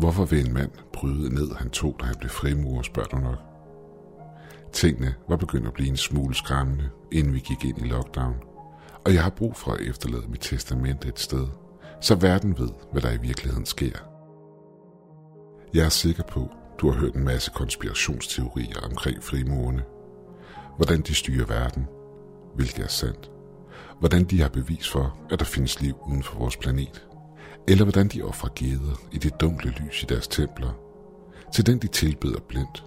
Hvorfor vil en mand bryde ned, han tog, da han blev frimurer, spørger du nok. Tingene var begyndt at blive en smule skræmmende, inden vi gik ind i lockdown. Og jeg har brug for at efterlade mit testament et sted, så verden ved, hvad der i virkeligheden sker. Jeg er sikker på, du har hørt en masse konspirationsteorier omkring frimurerne. Hvordan de styrer verden, hvilket er sandt. Hvordan de har bevis for, at der findes liv uden for vores planet. Eller hvordan de offrer geder i det dunkle lys i deres templer. Til den de tilbeder blindt.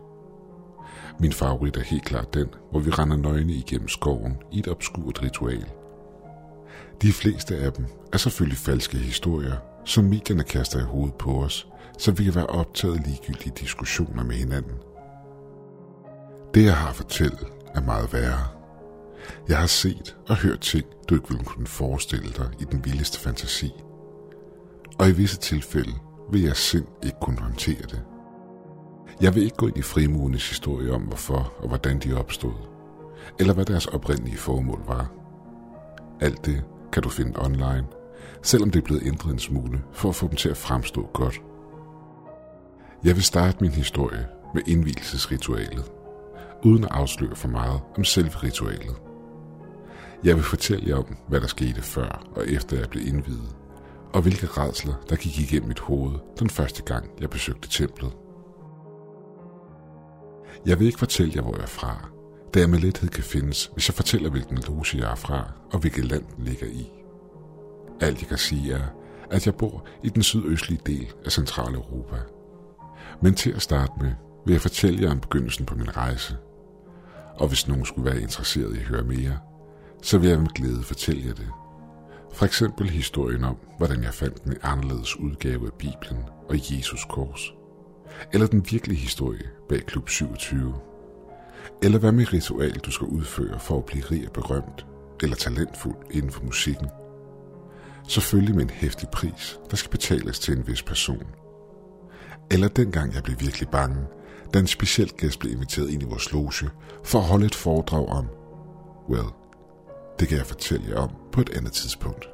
Min favorit er helt klart den, hvor vi render nøgne igennem skoven i et obskurt ritual. De fleste af dem er selvfølgelig falske historier, som medierne kaster i hovedet på os, så vi kan være optaget ligegyldige diskussioner med hinanden. Det jeg har at fortælle er meget værre. Jeg har set og hørt ting, du ikke ville kunne forestille dig i den vildeste fantasi. Og i visse tilfælde vil jeg sind ikke kunne håndtere det. Jeg vil ikke gå ind i frimurenes historie om, hvorfor og hvordan de opstod, eller hvad deres oprindelige formål var. Alt det kan du finde online, selvom det er blevet ændret en smule for at få dem til at fremstå godt. Jeg vil starte min historie med indvielsesritualet, uden at afsløre for meget om selve ritualet. Jeg vil fortælle jer om, hvad der skete før og efter jeg blev indviet, og hvilke redsler, der gik igennem mit hoved den første gang, jeg besøgte templet. Jeg vil ikke fortælle jer, hvor jeg er fra, da jeg med lethed kan findes, hvis jeg fortæller, hvilken loge jeg er fra, og hvilket land den ligger i. Alt jeg kan sige er, at jeg bor i den sydøstlige del af Centraleuropa. Men til at starte med, vil jeg fortælle jer om begyndelsen på min rejse. Og hvis nogen skulle være interesseret i at høre mere, så vil jeg med glæde fortælle jer det. For eksempel historien om, hvordan jeg fandt en anderledes udgave af Bibelen og Jesus kors. Eller den virkelige historie bag Klub 27. Eller hvad med ritual, du skal udføre for at blive rig og berømt, eller talentfuld inden for musikken. Selvfølgelig med en hæftig pris, der skal betales til en vis person. Eller dengang jeg blev virkelig bange, da en speciel gæst blev inviteret ind i vores loge for at holde et foredrag om, well, det kan jeg fortælle jer om på et andet tidspunkt.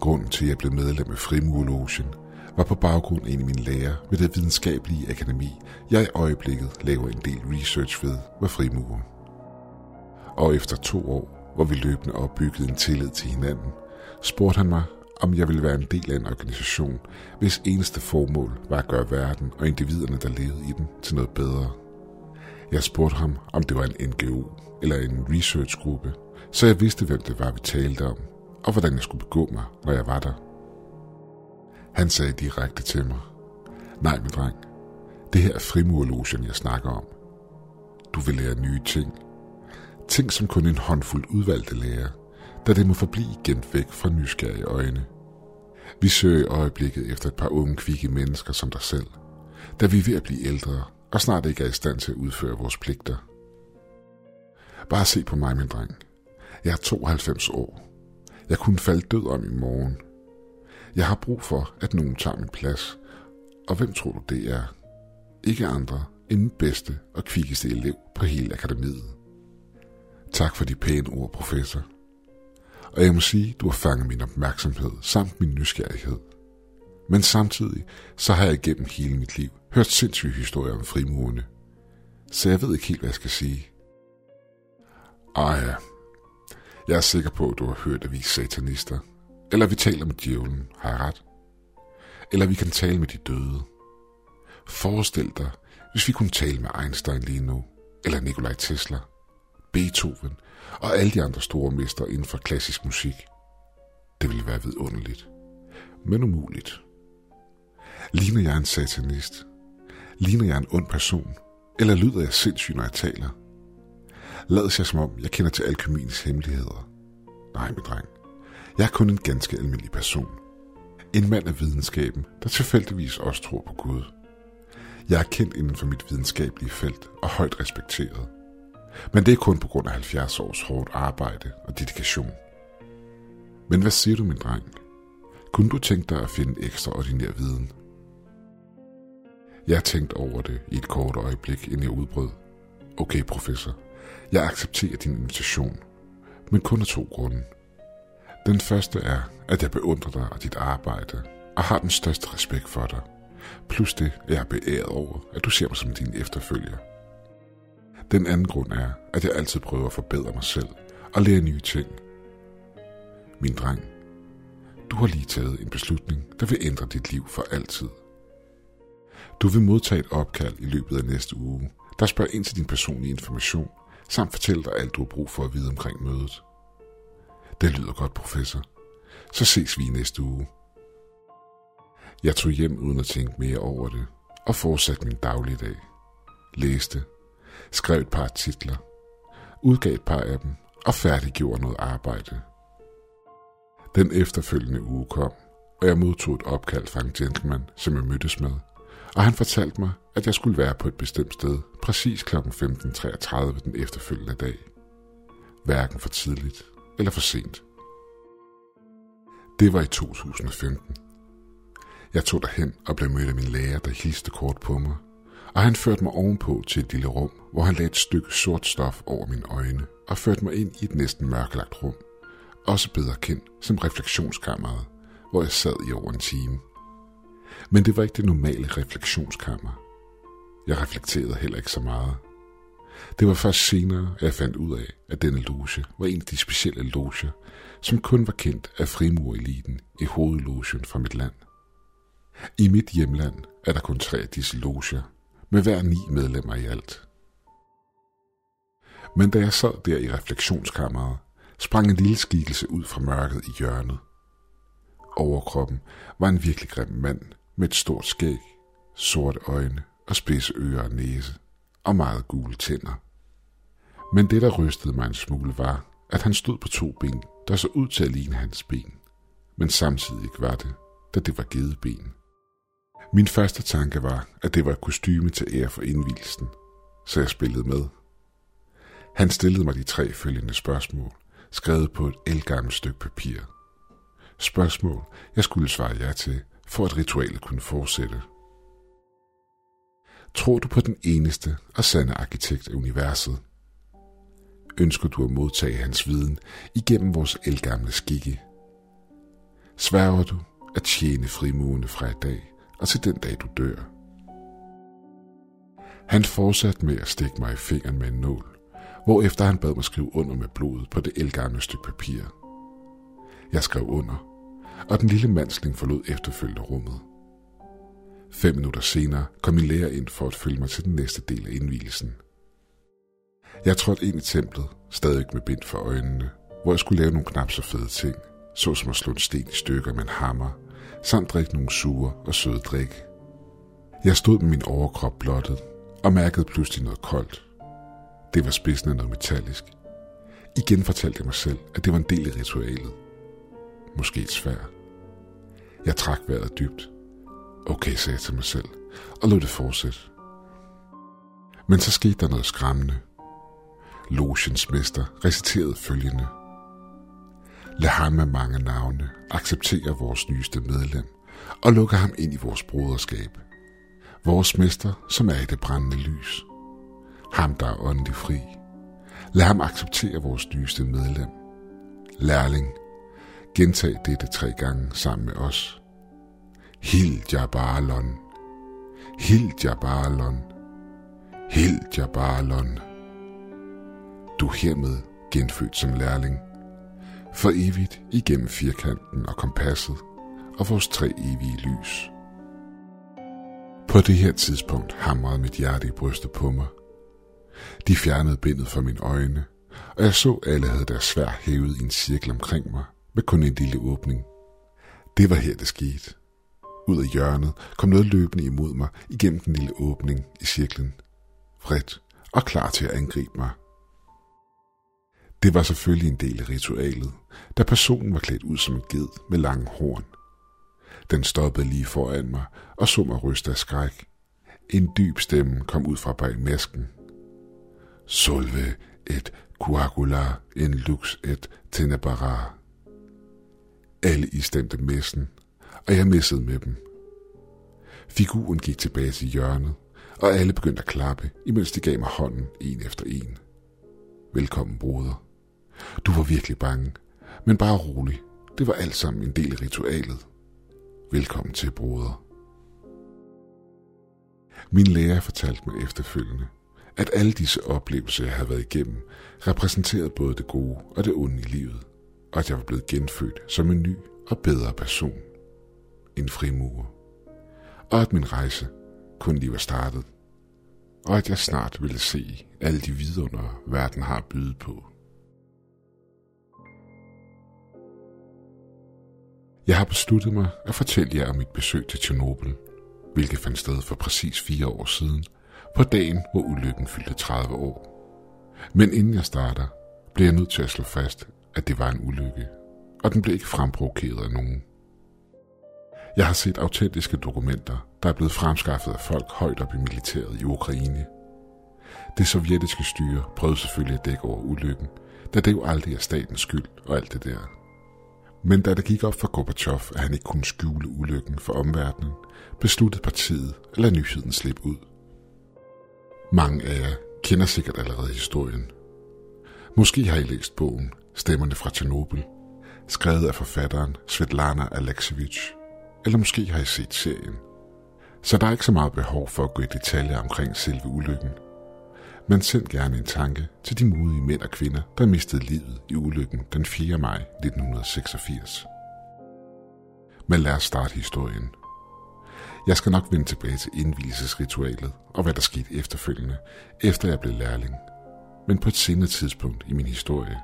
Grunden til, at jeg blev medlem af Frimurlogen, var på baggrund af en af mine lærer ved det videnskabelige akademi, jeg i øjeblikket laver en del research ved, var frimurer. Og efter to år, hvor vi løbende opbyggede en tillid til hinanden, spurgte han mig, om jeg ville være en del af en organisation, hvis eneste formål var at gøre verden og individerne, der levede i den, til noget bedre. Jeg spurgte ham, om det var en NGO eller en researchgruppe, så jeg vidste, hvem det var, vi talte om, og hvordan jeg skulle begå mig, når jeg var der. Han sagde direkte til mig, nej min dreng, det her er frimurlogen, jeg snakker om. Du vil lære nye ting. Ting, som kun en håndfuld udvalgte lærer, da det må forblive gemt væk fra nysgerrige øjne. Vi søger i øjeblikket efter et par unge kvikke mennesker som dig selv, da vi er ved at blive ældre og snart ikke er i stand til at udføre vores pligter. Bare se på mig, min dreng. Jeg er 92 år. Jeg kunne falde død om i morgen. Jeg har brug for, at nogen tager min plads. Og hvem tror du det er? Ikke andre end den bedste og kvikkeste elev på hele akademiet. Tak for de pæne ord, professor. Og jeg må sige, du har fanget min opmærksomhed samt min nysgerrighed. Men samtidig så har jeg gennem hele mit liv hørt sindssyge historier om frimurene. Så jeg ved ikke helt, hvad jeg skal sige. Ah ja, jeg er sikker på, at du har hørt, at vi er satanister. Eller vi taler med djævlen, har jeg ret? Eller vi kan tale med de døde. Forestil dig, hvis vi kunne tale med Einstein lige nu, eller Nikolaj Tesla, Beethoven og alle de andre store mestre inden for klassisk musik. Det ville være vidunderligt, men umuligt. Ligner jeg en satanist? Ligner jeg en ond person? Eller lyder jeg sindssyg, når jeg taler? Lad jeg som om, jeg kender til alkemiens hemmeligheder. Nej, min dreng. Jeg er kun en ganske almindelig person. En mand af videnskaben, der tilfældigvis også tror på Gud. Jeg er kendt inden for mit videnskabelige felt og højt respekteret. Men det er kun på grund af 70 års hårdt arbejde og dedikation. Men hvad siger du, min dreng? Kunne du tænke dig at finde ekstraordinær viden? Jeg tænkte over det i et kort øjeblik, inden jeg udbrød. Okay, professor. Jeg accepterer din invitation, men kun af to grunde. Den første er, at jeg beundrer dig og dit arbejde, og har den største respekt for dig. Plus det, jeg er beæret over, at du ser mig som din efterfølger. Den anden grund er, at jeg altid prøver at forbedre mig selv og lære nye ting. Min dreng, du har lige taget en beslutning, der vil ændre dit liv for altid. Du vil modtage et opkald i løbet af næste uge, der spørger ind til din personlige information, samt fortælle dig alt, du har brug for at vide omkring mødet. Det lyder godt, professor. Så ses vi i næste uge. Jeg tog hjem uden at tænke mere over det, og fortsatte min dagligdag. Læste, skrev et par artikler, udgav et par af dem og færdiggjorde noget arbejde. Den efterfølgende uge kom, og jeg modtog et opkald fra en gentleman, som jeg mødtes med, og han fortalte mig, at jeg skulle være på et bestemt sted præcis kl. 15.33 den efterfølgende dag. Hverken for tidligt eller for sent. Det var i 2015. Jeg tog derhen og blev mødt af min lærer, der hilste kort på mig, og han førte mig ovenpå til et lille rum, hvor han lagde et stykke sort stof over mine øjne og førte mig ind i et næsten mørkelagt rum, også bedre kendt som refleksionskammeret, hvor jeg sad i over en time. Men det var ikke det normale refleksionskammer. Jeg reflekterede heller ikke så meget. Det var først senere, at jeg fandt ud af, at denne loge var en af de specielle loger, som kun var kendt af frimureliten i hovedlogen fra mit land. I mit hjemland er der kun tre af disse loger, med hver ni medlemmer i alt. Men da jeg sad der i refleksionskammeret, sprang en lille skikkelse ud fra mørket i hjørnet. Overkroppen var en virkelig grim mand med et stort skæg, sorte øjne og spids ører og næse, og meget gule tænder. Men det, der rystede mig en smule, var, at han stod på to ben, der så ud til at ligne hans ben, men samtidig ikke var det, da det var gedeben. Min første tanke var, at det var et kostyme til ære for indvielsen, så jeg spillede med. Han stillede mig de tre følgende spørgsmål, skrevet på et elgammelt stykke papir. Spørgsmål, jeg skulle svare ja til, for at ritualet kunne fortsætte. Tror du på den eneste og sande arkitekt af universet? Ønsker du at modtage hans viden igennem vores elgamle skikke? Sværger du at tjene frimugene fra i dag og til den dag du dør? Han fortsatte med at stikke mig i fingeren med en nål, hvorefter han bad mig skrive under med blodet på det elgamle stykke papir. Jeg skrev under, og den lille mandsling forlod efterfølgende rummet. Fem minutter senere kom min lærer ind for at følge mig til den næste del af indvielsen. Jeg trådte ind i templet, stadig med bind for øjnene, hvor jeg skulle lave nogle knap så fede ting, såsom at slå en sten i stykker med en hammer, samt drikke nogle sure og søde drik. Jeg stod med min overkrop blottet og mærkede pludselig noget koldt. Det var spidsen af noget metallisk. Igen fortalte jeg mig selv, at det var en del af ritualet. Måske et svær. Jeg trak vejret dybt. Okay, sagde jeg til mig selv, og lod det fortsætte. Men så skete der noget skræmmende. Logens mester reciterede følgende. Lad ham med mange navne acceptere vores nyeste medlem og lukke ham ind i vores broderskab. Vores mester, som er i det brændende lys. Ham, der er åndelig fri. Lad ham acceptere vores nyeste medlem. Lærling, gentag dette tre gange sammen med os. Hil Jabalon. Hil Jabalon. Jabalon. Du er hermed genfødt som lærling. For evigt igennem firkanten og kompasset og vores tre evige lys. På det her tidspunkt hamrede mit hjerte i brystet på mig. De fjernede bindet fra mine øjne, og jeg så alle havde deres svær hævet i en cirkel omkring mig, med kun en lille åbning. Det var her, det skete. Ud af hjørnet kom noget løbende imod mig igennem den lille åbning i cirklen. Vredt og klar til at angribe mig. Det var selvfølgelig en del af ritualet, da personen var klædt ud som en ged med lange horn. Den stoppede lige foran mig og så mig ryste af skræk. En dyb stemme kom ud fra bag masken. Solve et coagula en lux et tenebara. Alle istemte messen, og jeg messede med dem. Figuren gik tilbage til hjørnet, og alle begyndte at klappe, imens de gav mig hånden en efter en. Velkommen, broder. Du var virkelig bange, men bare rolig. Det var alt sammen en del af ritualet. Velkommen til, broder. Min lærer fortalte mig efterfølgende, at alle disse oplevelser, jeg havde været igennem, repræsenterede både det gode og det onde i livet, og at jeg var blevet genfødt som en ny og bedre person. En frimurer. Og at min rejse kun lige var startet. Og at jeg snart ville se alle de vidunder, verden har at byde på. Jeg har besluttet mig at fortælle jer om mit besøg til Tjernobyl, hvilket fandt sted for præcis fire år siden, på dagen, hvor ulykken fyldte 30 år. Men inden jeg starter, bliver jeg nødt til at slå fast, at det var en ulykke, og den blev ikke fremprovokeret af nogen. Jeg har set autentiske dokumenter, der er blevet fremskaffet af folk højt op i militæret i Ukraine. Det sovjetiske styre prøvede selvfølgelig at dække over ulykken, da det jo aldrig er statens skyld og alt det der. Men da det gik op for Gorbachev, at han ikke kunne skjule ulykken for omverdenen, besluttede partiet at lade nyheden slippe ud. Mange af jer kender sikkert allerede historien. Måske har I læst bogen Stemmerne fra Tjernobyl, skrevet af forfatteren Svetlana Alexievich, eller måske har I set serien. Så der er ikke så meget behov for at gå i detaljer omkring selve ulykken. Men send gerne en tanke til de modige mænd og kvinder, der mistede livet i ulykken den 4. maj 1986. Men lad os starte historien. Jeg skal nok vende tilbage til indvielsesritualet og hvad der skete efterfølgende, efter jeg blev lærling. Men på et senere tidspunkt i min historie.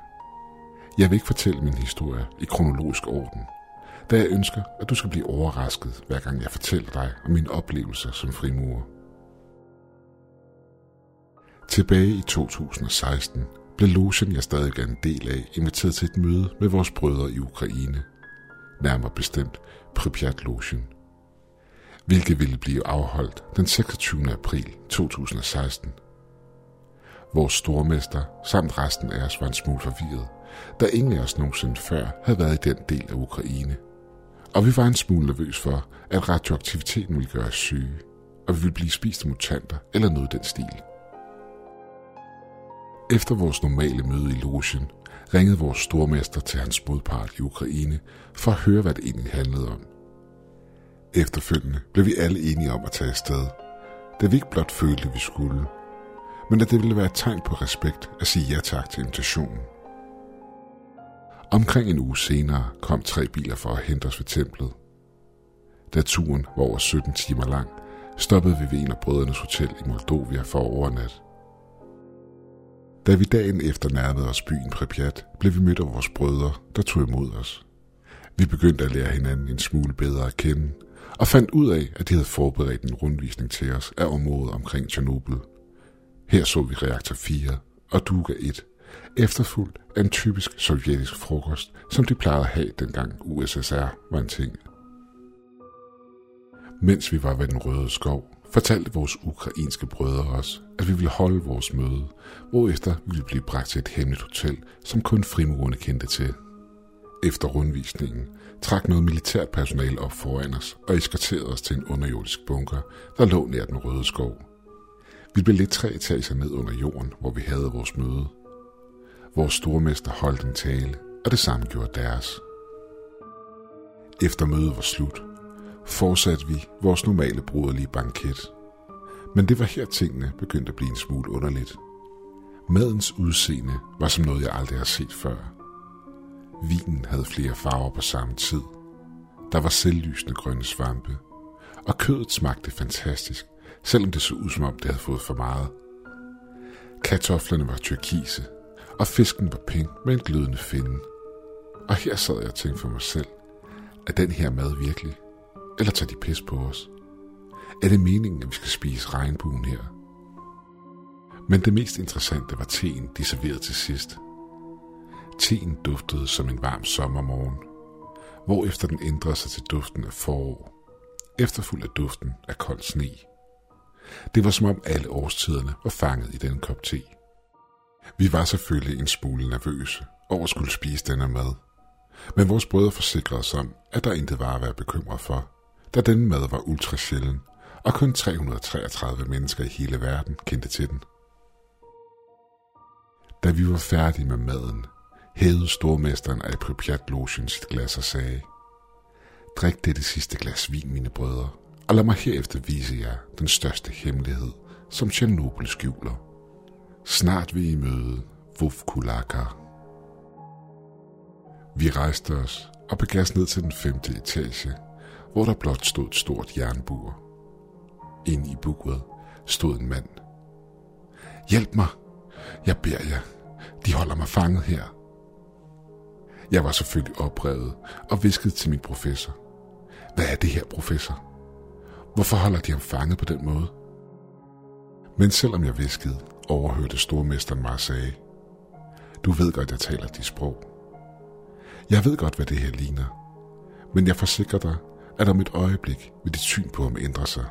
Jeg vil ikke fortælle min historie i kronologisk orden, da jeg ønsker, at du skal blive overrasket, hver gang jeg fortæller dig om mine oplevelser som frimurer. Tilbage i 2016 blev logen, jeg stadig er en del af, inviteret til et møde med vores brødre i Ukraine. Nærmere bestemt Pripyat Logen. Hvilket ville blive afholdt den 26. april 2016. Vores stormester samt resten af os var en smule forvirret, da ingen af os nogensinde før havde været i den del af Ukraine. Og vi var en smule nervøs for, at radioaktiviteten ville gøre os syge, og vi ville blive spist af mutanter eller noget i den stil. Efter vores normale møde i logen, ringede vores stormester til hans modpart i Ukraine for at høre, hvad det egentlig handlede om. Efterfølgende blev vi alle enige om at tage afsted, da vi ikke blot følte, at vi skulle, men at det ville være et tegn på respekt at sige ja tak til invitationen. Omkring en uge senere kom tre biler for at hente os ved templet. Da turen var over 17 timer lang, stoppede vi ved en af brødrenes hotel i Moldovia for overnat. Da vi dagen efter nærmede os byen Pripyat, blev vi mødt af vores brødre, der tog imod os. Vi begyndte at lære hinanden en smule bedre at kende, og fandt ud af, at de havde forberedt en rundvisning til os af området omkring Tjernobyl. Her så vi reaktor 4 og Duga 1, efterfulgt af en typisk sovjetisk frokost, som de plejede at have dengang USSR var en ting. Mens vi var ved den røde skov, fortalte vores ukrainske brødre os, at vi ville holde vores møde, hvorefter vi ville blive bragt til et hemmeligt hotel, som kun frimurerne kendte til. Efter rundvisningen trak noget militært personale op foran os og eskorterede os til en underjordisk bunker, der lå nær den røde skov. Vi blev lidt tre etager ned under jorden, hvor vi havde vores møde. Vores stormester holdt en tale, og det samme gjorde deres. Efter mødet var slut, fortsatte vi vores normale broderlige banket. Men det var her tingene begyndte at blive en smule underligt. Madens udseende var som noget, jeg aldrig har set før. Vinen havde flere farver på samme tid. Der var selvlysende grønne svampe. Og kødet smagte fantastisk, selvom det så ud som om det havde fået for meget. Kartoflerne var turkise, og fisken var pink med en glødende finde. Og her sad jeg og tænkte for mig selv, er den her mad virkelig? Eller tager de pis på os? Er det meningen, at vi skal spise regnbuen her? Men det mest interessante var teen, de serverede til sidst. Teen duftede som en varm sommermorgen, hvorefter den ændrede sig til duften af forår, efterfulgt af duften af kold sne. Det var som om alle årstiderne var fanget i den kop te. Vi var selvfølgelig en smule nervøse over at skulle spise denne mad, men vores brødre forsikrede os om, at der intet var at være bekymret for, da denne mad var ultra sjælden, og kun 333 mennesker i hele verden kendte til den. Da vi var færdige med maden, hævede stormesteren af Pripyat Lotion sit glas og sagde, Drik det sidste glas vin, mine brødre, og lad mig herefter vise jer den største hemmelighed, som Tjernobyl skjuler. Snart vil I møde Vufkulaka. Vi rejste os og begav os ned til den femte etage, hvor der blot stod et stort jernbur. Inde i buret stod en mand. Hjælp mig! Jeg beder jer. De holder mig fanget her. Jeg var selvfølgelig oprevet og viskede til min professor. Hvad er det her, professor? Hvorfor holder de ham fanget på den måde? Men selvom jeg viskede, overhørte stormesteren mig og sagde, Du ved godt, jeg taler de sprog. Jeg ved godt, hvad det her ligner. Men jeg forsikrer dig, at om et øjeblik vil dit syn på ham ændre sig.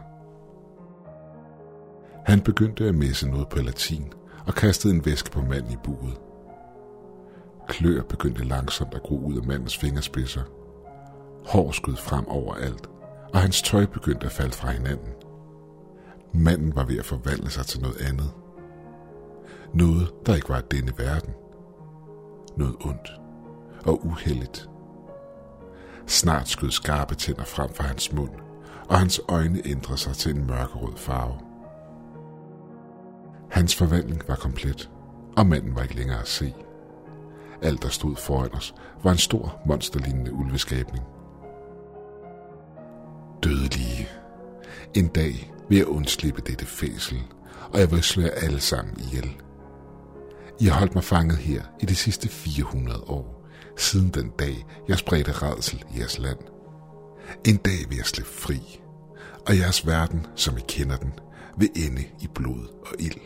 Han begyndte at messe noget på latin og kastede en væske på manden i buet. Klør begyndte langsomt at gro ud af mandens fingerspidser. Hår skød frem overalt, og hans tøj begyndte at falde fra hinanden. Manden var ved at forvandle sig til noget andet. Noget, der ikke var af denne verden. Noget ondt og uheldigt. Snart skød skarpe tænder frem fra hans mund, og hans øjne ændrede sig til en mørkerød farve. Hans forvandling var komplet, og manden var ikke længere at se. Alt, der stod foran os, var en stor, monsterlignende ulveskabning. Dødelige. En dag vil jeg undslippe dette fæsel, og jeg vil slå jer alle sammen ihjel. I har holdt mig fanget her i de sidste 400 år, siden den dag, jeg spredte redsel i jeres land. En dag vil jeg slippe fri, og jeres verden, som I kender den, vil ende i blod og ild.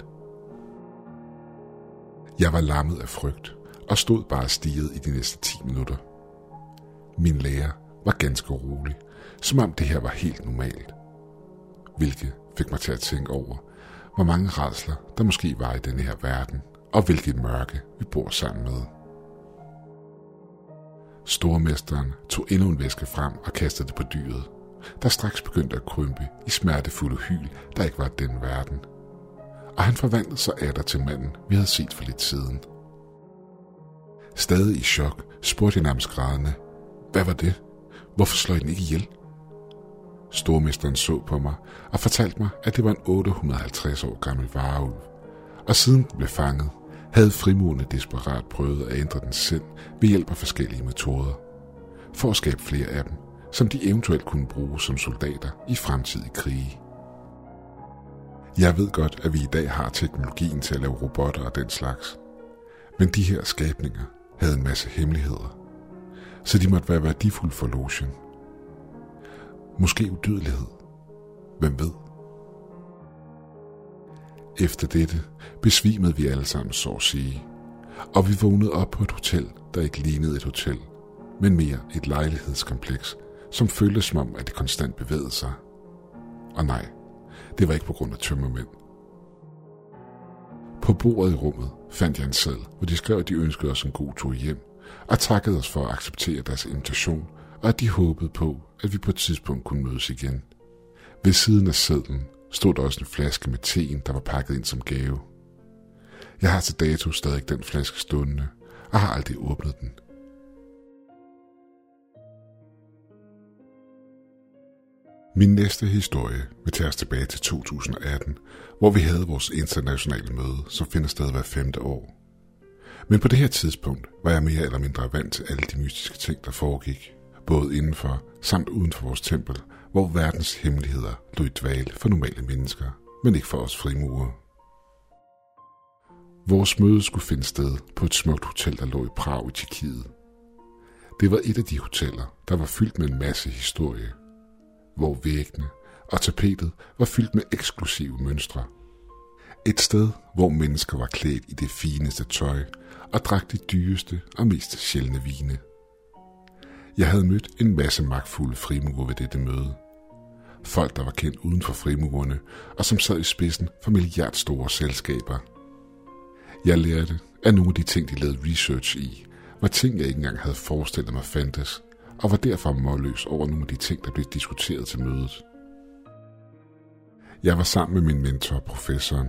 Jeg var lammet af frygt og stod bare stiget i de næste 10 minutter. Min lærer var ganske rolig, som om det her var helt normalt. Hvilket fik mig til at tænke over, hvor mange redsler der måske var i denne her verden, og hvilket mørke vi bor sammen med. Stormesteren tog endnu en væske frem og kastede det på dyret, der straks begyndte at krympe i smertefulde hyl, der ikke var den verden. Og han forvandlede sig atter til manden, vi havde set for lidt siden. Stadig i chok spurgte jeg nærmest grædende, hvad var det? Hvorfor slår I den ikke ihjel? Stormesteren så på mig og fortalte mig, at det var en 850 år gammel vareulv. Og siden den blev fanget, havde frimurerne desperat prøvet at ændre den selv ved hjælp af forskellige metoder. For at skabe flere af dem, som de eventuelt kunne bruge som soldater i fremtidige krige. Jeg ved godt, at vi i dag har teknologien til at lave robotter og den slags. Men de her skabninger havde en masse hemmeligheder, så de måtte være værdifulde for logen. Måske udødelighed. Hvem ved? Efter dette besvimede vi alle sammen, så at sige, og vi vågnede op på et hotel, der ikke lignede et hotel, men mere et lejlighedskompleks, som føltes som om, at det konstant bevægede sig. Og nej, det var ikke på grund af tømmermænd. På bordet i rummet fandt jeg en seddel, hvor de skrev, at de ønskede os en god tur hjem, og takkede os for at acceptere deres invitation, og at de håbede på, at vi på et tidspunkt kunne mødes igen. Ved siden af sedlen stod der også en flaske med teen, der var pakket ind som gave. Jeg har til dato stadig den flaske stående, og har aldrig åbnet den. Min næste historie vil tage os tilbage til 2018, hvor vi havde vores internationale møde, som finder sted hver femte år. Men på det her tidspunkt var jeg mere eller mindre vant til alle de mystiske ting, der foregik, både indenfor samt uden for vores tempel, hvor verdens hemmeligheder lå i dvale for normale mennesker, men ikke for os frimurer. Vores møde skulle finde sted på et smukt hotel, der lå i Prag i Tjekkiet. Det var et af de hoteller, der var fyldt med en masse historie, hvor væggene og tapetet var fyldt med eksklusive mønstre. Et sted, hvor mennesker var klædt i det fineste tøj og drak de dyreste og mest sjældne vine. Jeg havde mødt en masse magtfulde frimurer ved dette møde. Folk, der var kendt uden for frimurerne, og som sad i spidsen for milliardstore selskaber. Jeg lærte, at nogle af de ting, de lavede research i, var ting, jeg ikke engang havde forestillet mig fandtes, og var derfor målløs over nogle af de ting, der blev diskuteret til mødet. Jeg var sammen med min mentor, professoren,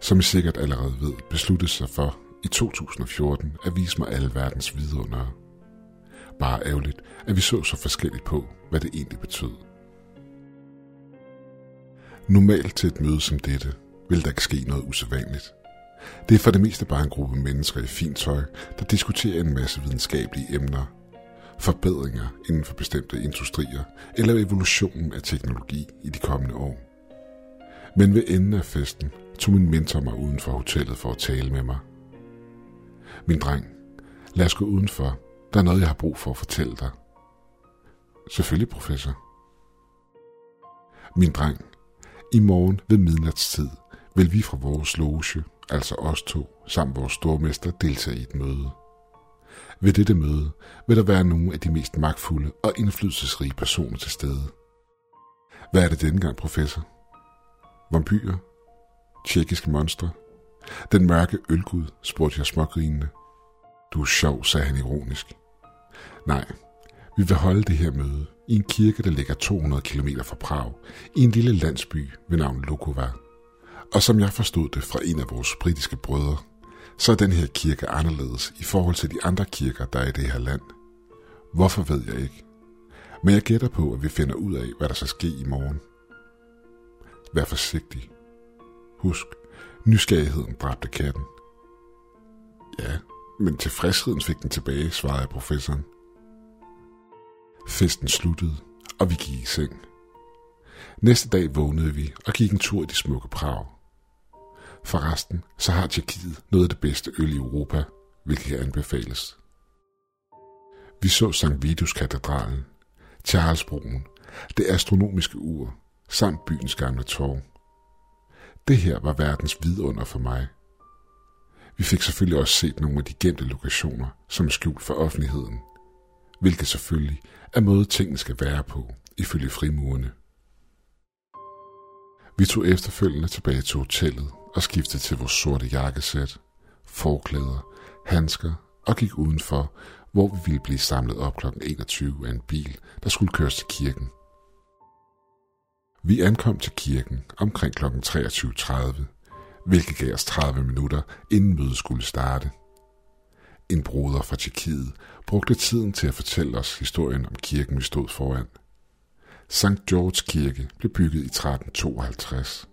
som I sikkert allerede ved, besluttede sig for i 2014 at vise mig alle verdens vidundere. Bare ærgerligt, at vi så så forskelligt på, hvad det egentlig betød. Normalt til et møde som dette vil der ikke ske noget usædvanligt. Det er for det meste bare en gruppe mennesker i fint tøj, der diskuterer en masse videnskabelige emner. Forbedringer inden for bestemte industrier eller evolutionen af teknologi i de kommende år. Men ved enden af festen tog min mentor mig uden for hotellet for at tale med mig. Min dreng, lad os gå udenfor. Der er noget, jeg har brug for at fortælle dig. Selvfølgelig, professor. Min dreng, i morgen ved midnatstid vil vi fra vores loge, altså os to, samt vores stormester, deltage i et møde. Ved dette møde vil der være nogle af de mest magtfulde og indflydelsesrige personer til stede. Hvad er det denne gang, professor? Vampyrer? Tjekkiske monstre? Den mørke ølgud, spurgte jeg smågrinende. Du er sjov, sagde han ironisk. Nej, vi vil holde det her møde i en kirke, der ligger 200 km fra Prag, i en lille landsby ved navn Lukova. Og som jeg forstod det fra en af vores britiske brødre, så er den her kirke anderledes i forhold til de andre kirker, der er i det her land. Hvorfor ved jeg ikke. Men jeg gætter på, at vi finder ud af, hvad der skal ske i morgen. Vær forsigtig. Husk, nysgerrigheden dræbte katten. Ja, men tilfredsheden fik den tilbage, svarede professoren. Festen sluttede, og vi gik i seng. Næste dag vågnede vi og gik en tur i de smukke Prag. Forresten, så har Tjekkiet noget af det bedste øl i Europa, hvilket anbefales. Vi så St. Vitus katedralen, Charlesbroen, det astronomiske ur, samt byens gamle torv. Det her var verdens vidunder for mig. Vi fik selvfølgelig også set nogle af de gemte lokationer, som er skjult for offentligheden, hvilket selvfølgelig er måde tingene skal være på, ifølge frimurene. Vi tog efterfølgende tilbage til hotellet og skiftede til vores sorte jakkesæt, forklæder, handsker og gik udenfor, hvor vi ville blive samlet op kl. 21 af en bil, der skulle køres til kirken. Vi ankom til kirken omkring kl. 23.30, hvilket gav os 30 minutter, inden mødet skulle starte. En broder fra Tjekkiet brugte tiden til at fortælle os historien om kirken, vi stod foran. St. George Kirke blev bygget i 1352.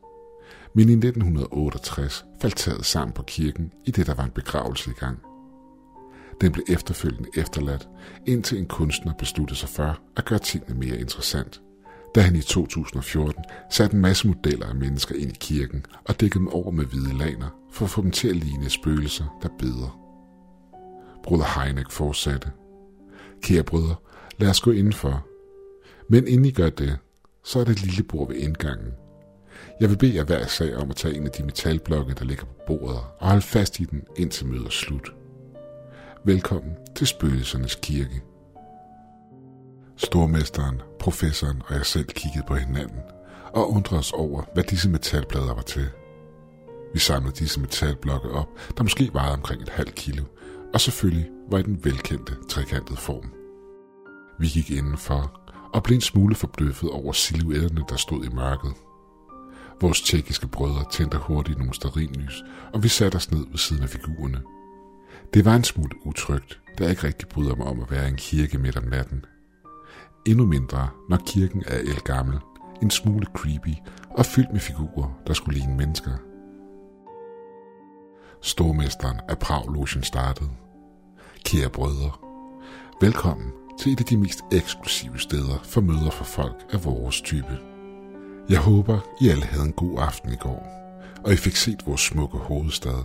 Men i 1968 faldt taget sammen på kirken, i det der var en begravelse i gang. Den blev efterfølgende efterladt, indtil en kunstner besluttede sig for at gøre tingene mere interessant. Da han i 2014 satte en masse modeller af mennesker ind i kirken og dækkede dem over med hvide laner for at få dem til at ligne spøgelser, der beder. Bruder Heineck fortsatte. Kære brødre, lad os gå indenfor. Men inden I gør det, så er det et lille bord ved indgangen. Jeg vil bede jer hver sag om at tage en af de metalblokke, der ligger på bordet, og holde fast i den indtil mødet er slut. Velkommen til Spøgelsernes Kirke. Stormesteren, professoren og jeg selv kiggede på hinanden og undrede os over, hvad disse metalplader var til. Vi samlede disse metalblokke op, der måske vejede omkring et halvt kilo, og selvfølgelig var i den velkendte trekantede form. Vi gik indenfor og blev en smule forbløffet over silhuetterne, der stod i mørket. Vores tjekkiske brødre tændte hurtigt nogle starinlys, og vi satte os ned ved siden af figurerne. Det var en smule utrygt, da jeg ikke rigtig bryder mig om at være i en kirke midt om natten. Endnu mindre, når kirken er elgammel, en smule creepy og fyldt med figurer, der skulle ligne mennesker. Stormesteren af prag startede. Kære brødre, velkommen til et af de mest eksklusive steder for møder for folk af vores type. Jeg håber, I alle havde en god aften i går, og I fik set vores smukke hovedstad.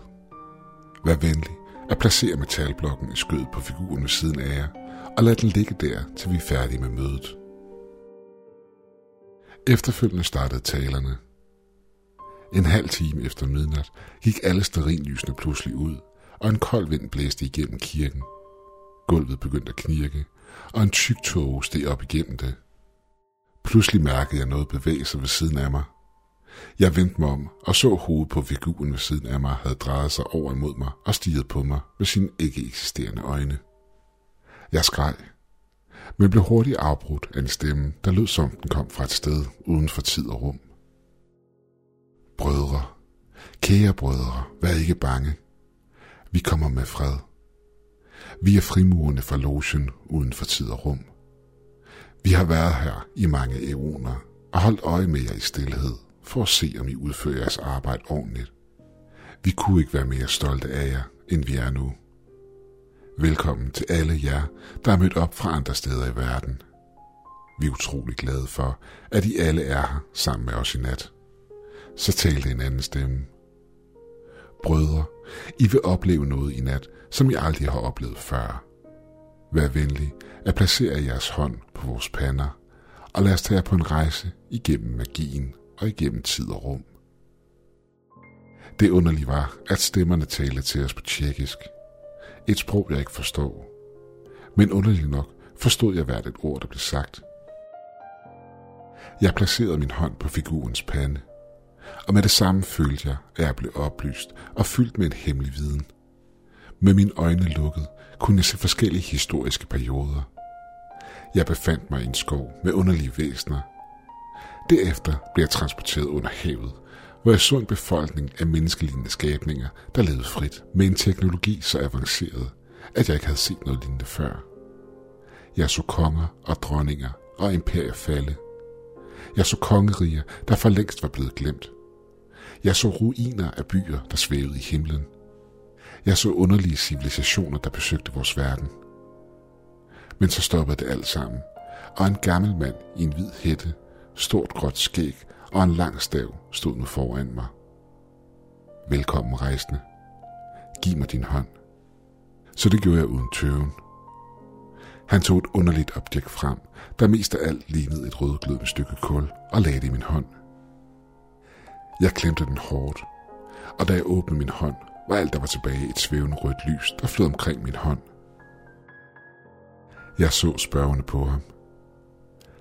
Vær venlig at placere metalblokken i skødet på figuren ved siden af jer, og lad den ligge der, til vi er færdige med mødet. Efterfølgende startede talerne. En halv time efter midnat gik alle sterinlysene pludselig ud, og en kold vind blæste igennem kirken. Gulvet begyndte at knirke, og en tyk tog steg op igennem det. Pludselig mærkede jeg noget bevæge sig ved siden af mig. Jeg vendte mig om og så hovedet på figuren ved siden af mig havde drejet sig over imod mig og stiget på mig med sine ikke eksisterende øjne. Jeg skreg, men blev hurtigt afbrudt af en stemme, der lød som den kom fra et sted uden for tid og rum. Brødre, kære brødre, vær ikke bange. Vi kommer med fred. Vi er frimurene fra logen uden for tid og rum. Vi har været her i mange eoner og holdt øje med jer i stillhed for at se, om I udfører jeres arbejde ordentligt. Vi kunne ikke være mere stolte af jer, end vi er nu. Velkommen til alle jer, der er mødt op fra andre steder i verden. Vi er utrolig glade for, at I alle er her sammen med os i nat. Så talte en anden stemme. Brødre, I vil opleve noget i nat, som I aldrig har oplevet før. Vær venlig at placere jeres hånd på vores pander, og lad os tage jer på en rejse igennem magien og igennem tid og rum. Det underlige var, at stemmerne talte til os på tjekkisk. Et sprog, jeg ikke forstår. Men underligt nok forstod jeg hvert et ord, der blev sagt. Jeg placerede min hånd på figurens pande, og med det samme følte jeg, at jeg blev oplyst og fyldt med en hemmelig viden. Med mine øjne lukket kunne jeg se forskellige historiske perioder. Jeg befandt mig i en skov med underlige væsener. Derefter blev jeg transporteret under havet, hvor jeg så en befolkning af menneskelignende skabninger, der levede frit med en teknologi så avanceret, at jeg ikke havde set noget lignende før. Jeg så konger og dronninger og imperier falde. Jeg så kongeriger, der for længst var blevet glemt. Jeg så ruiner af byer, der svævede i himlen. Jeg så underlige civilisationer, der besøgte vores verden. Men så stoppede det alt sammen, og en gammel mand i en hvid hætte, stort gråt skæg og en lang stav stod nu foran mig. Velkommen rejsende. Giv mig din hånd. Så det gjorde jeg uden tøven. Han tog et underligt objekt frem, der mest af alt lignede et rødglødende stykke kul, og lagde det i min hånd. Jeg klemte den hårdt, og da jeg åbnede min hånd, var alt, der var tilbage et svævende rødt lys, der flød omkring min hånd. Jeg så spørgende på ham.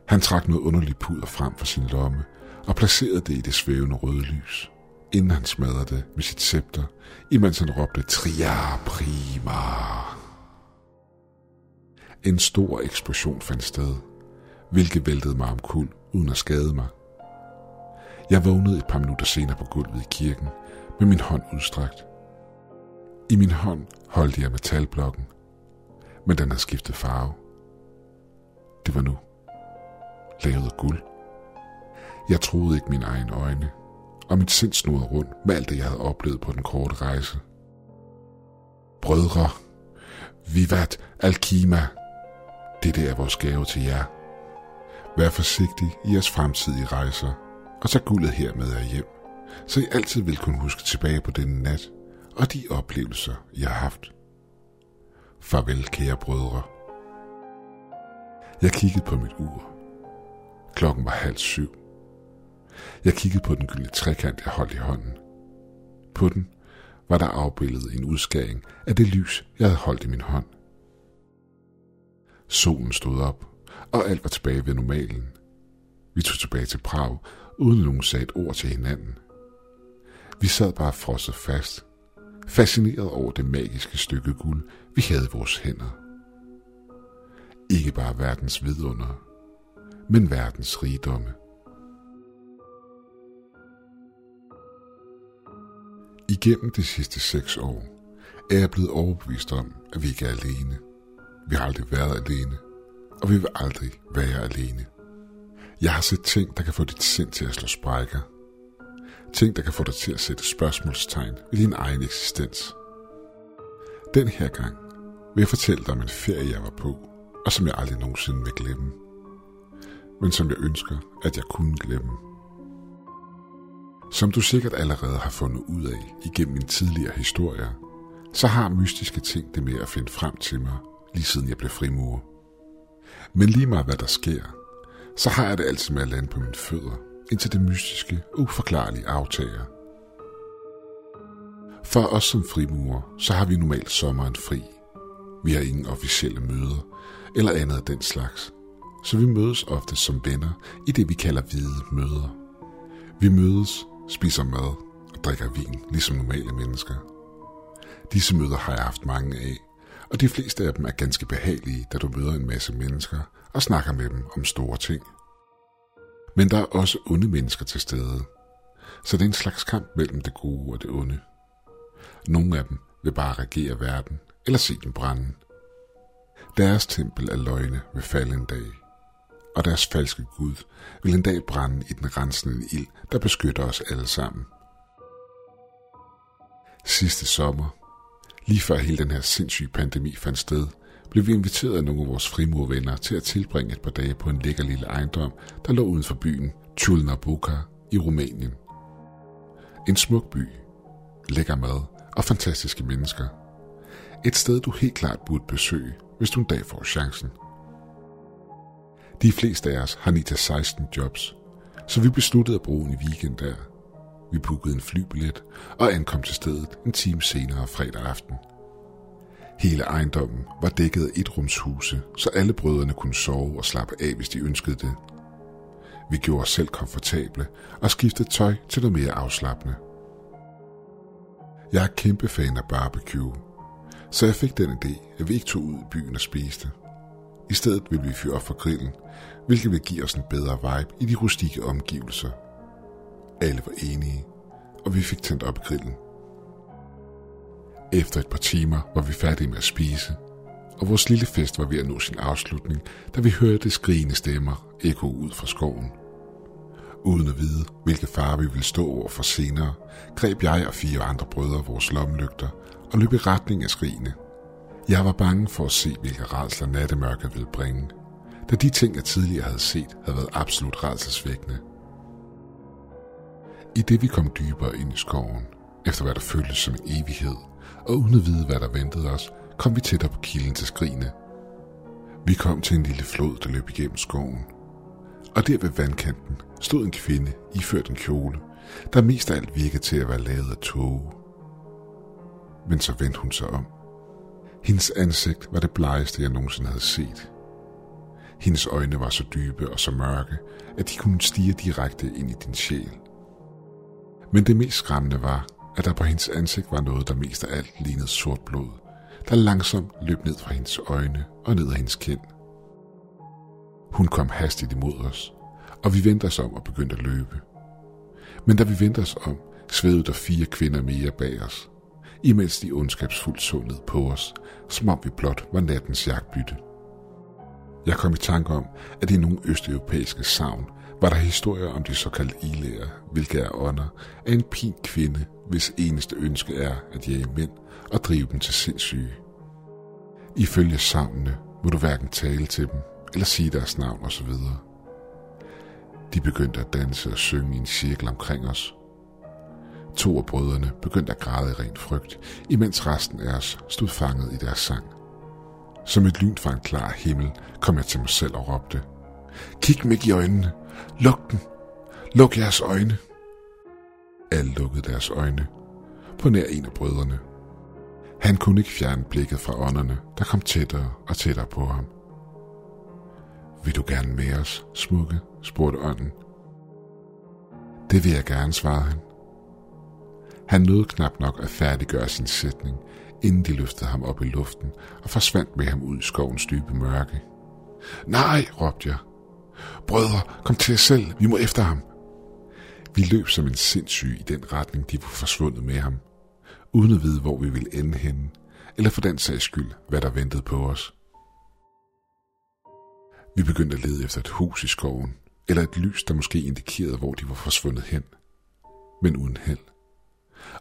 Han trak noget underligt puder frem fra sin lomme og placerede det i det svævende røde lys, inden han smadrede det med sit scepter, imens han råbte Tria prima. En stor eksplosion fandt sted, hvilket væltede mig omkuld uden at skade mig. Jeg vågnede et par minutter senere på gulvet i kirken med min hånd udstrakt. I min hånd holdt jeg metalblokken, men den havde skiftet farve. Det var nu. Lavet af guld. Jeg troede ikke mine egne øjne, og mit sind snurrede rundt med alt det, jeg havde oplevet på den korte rejse. Brødre, Vivat Alkima, det er vores gave til jer. Vær forsigtig i jeres fremtidige rejser, og så guldet her med jer hjem, så I altid vil kunne huske tilbage på denne nat og de oplevelser, I har haft. Farvel, kære brødre. Jeg kiggede på mit ur. Klokken var halv syv. Jeg kiggede på den gyldne trekant, jeg holdt i hånden. På den var der afbildet en udskæring af det lys, jeg havde holdt i min hånd. Solen stod op, og alt var tilbage ved normalen. Vi tog tilbage til Prag, uden nogen sagde et ord til hinanden. Vi sad bare frosset fast, fascineret over det magiske stykke guld, vi havde i vores hænder. Ikke bare verdens vidunder, men verdens rigdomme. Igennem de sidste seks år er jeg blevet overbevist om, at vi ikke er alene. Vi har aldrig været alene, og vi vil aldrig være alene. Jeg har set ting, der kan få dit sind til at slå sprækker. Ting, der kan få dig til at sætte spørgsmålstegn ved din egen eksistens. Den her gang vil jeg fortælle dig om en ferie, jeg var på, og som jeg aldrig nogensinde vil glemme. Men som jeg ønsker, at jeg kunne glemme. Som du sikkert allerede har fundet ud af igennem min tidligere historie, så har mystiske ting det med at finde frem til mig, lige siden jeg blev frimurer. Men lige meget hvad der sker, så har jeg det altid med at lande på mine fødder, indtil det mystiske, uforklarlige aftager. For os som frimurer, så har vi normalt sommeren fri. Vi har ingen officielle møder eller andet af den slags, så vi mødes ofte som venner i det, vi kalder hvide møder. Vi mødes, spiser mad og drikker vin, ligesom normale mennesker. Disse møder har jeg haft mange af, og de fleste af dem er ganske behagelige, da du møder en masse mennesker og snakker med dem om store ting. Men der er også onde mennesker til stede, så det er en slags kamp mellem det gode og det onde. Nogle af dem vil bare regere verden, eller se den brænde, Deres tempel af løgne vil falde en dag, og deres falske Gud vil en dag brænde i den rensende ild, der beskytter os alle sammen. Sidste sommer, lige før hele den her sindssyge pandemi fandt sted, blev vi inviteret af nogle af vores frimurvenner til at tilbringe et par dage på en lækker lille ejendom, der lå uden for byen Chulnabuca i Rumænien. En smuk by, lækker mad og fantastiske mennesker. Et sted, du helt klart burde besøge, hvis du en dag får chancen. De fleste af os har 9-16 jobs, så vi besluttede at bruge en weekend der. Vi bookede en flybillet og ankom til stedet en time senere fredag aften. Hele ejendommen var dækket af et rumshuse, så alle brødrene kunne sove og slappe af, hvis de ønskede det. Vi gjorde os selv komfortable og skiftede tøj til noget mere afslappende. Jeg er kæmpe fan af barbecue, så jeg fik den idé, at vi ikke tog ud i byen og spiste. I stedet ville vi fyre op for grillen, hvilket ville give os en bedre vibe i de rustikke omgivelser. Alle var enige, og vi fik tændt op i grillen. Efter et par timer var vi færdige med at spise, og vores lille fest var ved at nå sin afslutning, da vi hørte skrigende stemmer ekko ud fra skoven. Uden at vide, hvilke far vi ville stå over for senere, greb jeg og fire andre brødre vores lommelygter og løb i retning af skrigene. Jeg var bange for at se, hvilke rædsler nattemørket ville bringe, da de ting, jeg tidligere havde set, havde været absolut rædselsvækkende. I det vi kom dybere ind i skoven, efter hvad der føltes som en evighed, og uden at vide, hvad der ventede os, kom vi tættere på kilden til skrigene. Vi kom til en lille flod, der løb igennem skoven. Og der ved vandkanten stod en kvinde iført en kjole, der mest af alt virkede til at være lavet af tåge. Men så vendte hun sig om. Hendes ansigt var det blegeste, jeg nogensinde havde set. Hendes øjne var så dybe og så mørke, at de kunne stige direkte ind i din sjæl. Men det mest skræmmende var, at der på hendes ansigt var noget, der mest af alt lignede sort blod, der langsomt løb ned fra hendes øjne og ned ad hendes kind. Hun kom hastigt imod os, og vi vendte os om og begyndte at løbe. Men da vi vendte os om, svævede der fire kvinder mere bag os, imens de ondskabsfuldt så ned på os, som om vi blot var nattens jagtbytte. Jeg kom i tanke om, at i nogle østeuropæiske savn var der historier om de såkaldte ilæger, hvilke er ånder af en pin kvinde, hvis eneste ønske er at jage mænd og drive dem til sindssyge. Ifølge savnene må du hverken tale til dem eller sige deres navn osv. De begyndte at danse og synge i en cirkel omkring os. To af brødrene begyndte at græde i ren frygt, imens resten af os stod fanget i deres sang. Som et lyn fra en klar himmel kom jeg til mig selv og råbte. Kig mig i øjnene. Luk den. Luk jeres øjne. Alle lukkede deres øjne. På nær en af brødrene. Han kunne ikke fjerne blikket fra ånderne, der kom tættere og tættere på ham. Vil du gerne med os, smukke? spurgte ånden. Det vil jeg gerne, svarede han. Han nåede knap nok at færdiggøre sin sætning, inden de løftede ham op i luften og forsvandt med ham ud i skovens dybe mørke. Nej, råbte jeg. Brødre, kom til jer selv, vi må efter ham. Vi løb som en sindssyg i den retning, de var forsvundet med ham, uden at vide, hvor vi ville ende henne, eller for den sags skyld, hvad der ventede på os. Vi begyndte at lede efter et hus i skoven, eller et lys, der måske indikerede, hvor de var forsvundet hen. Men uden held.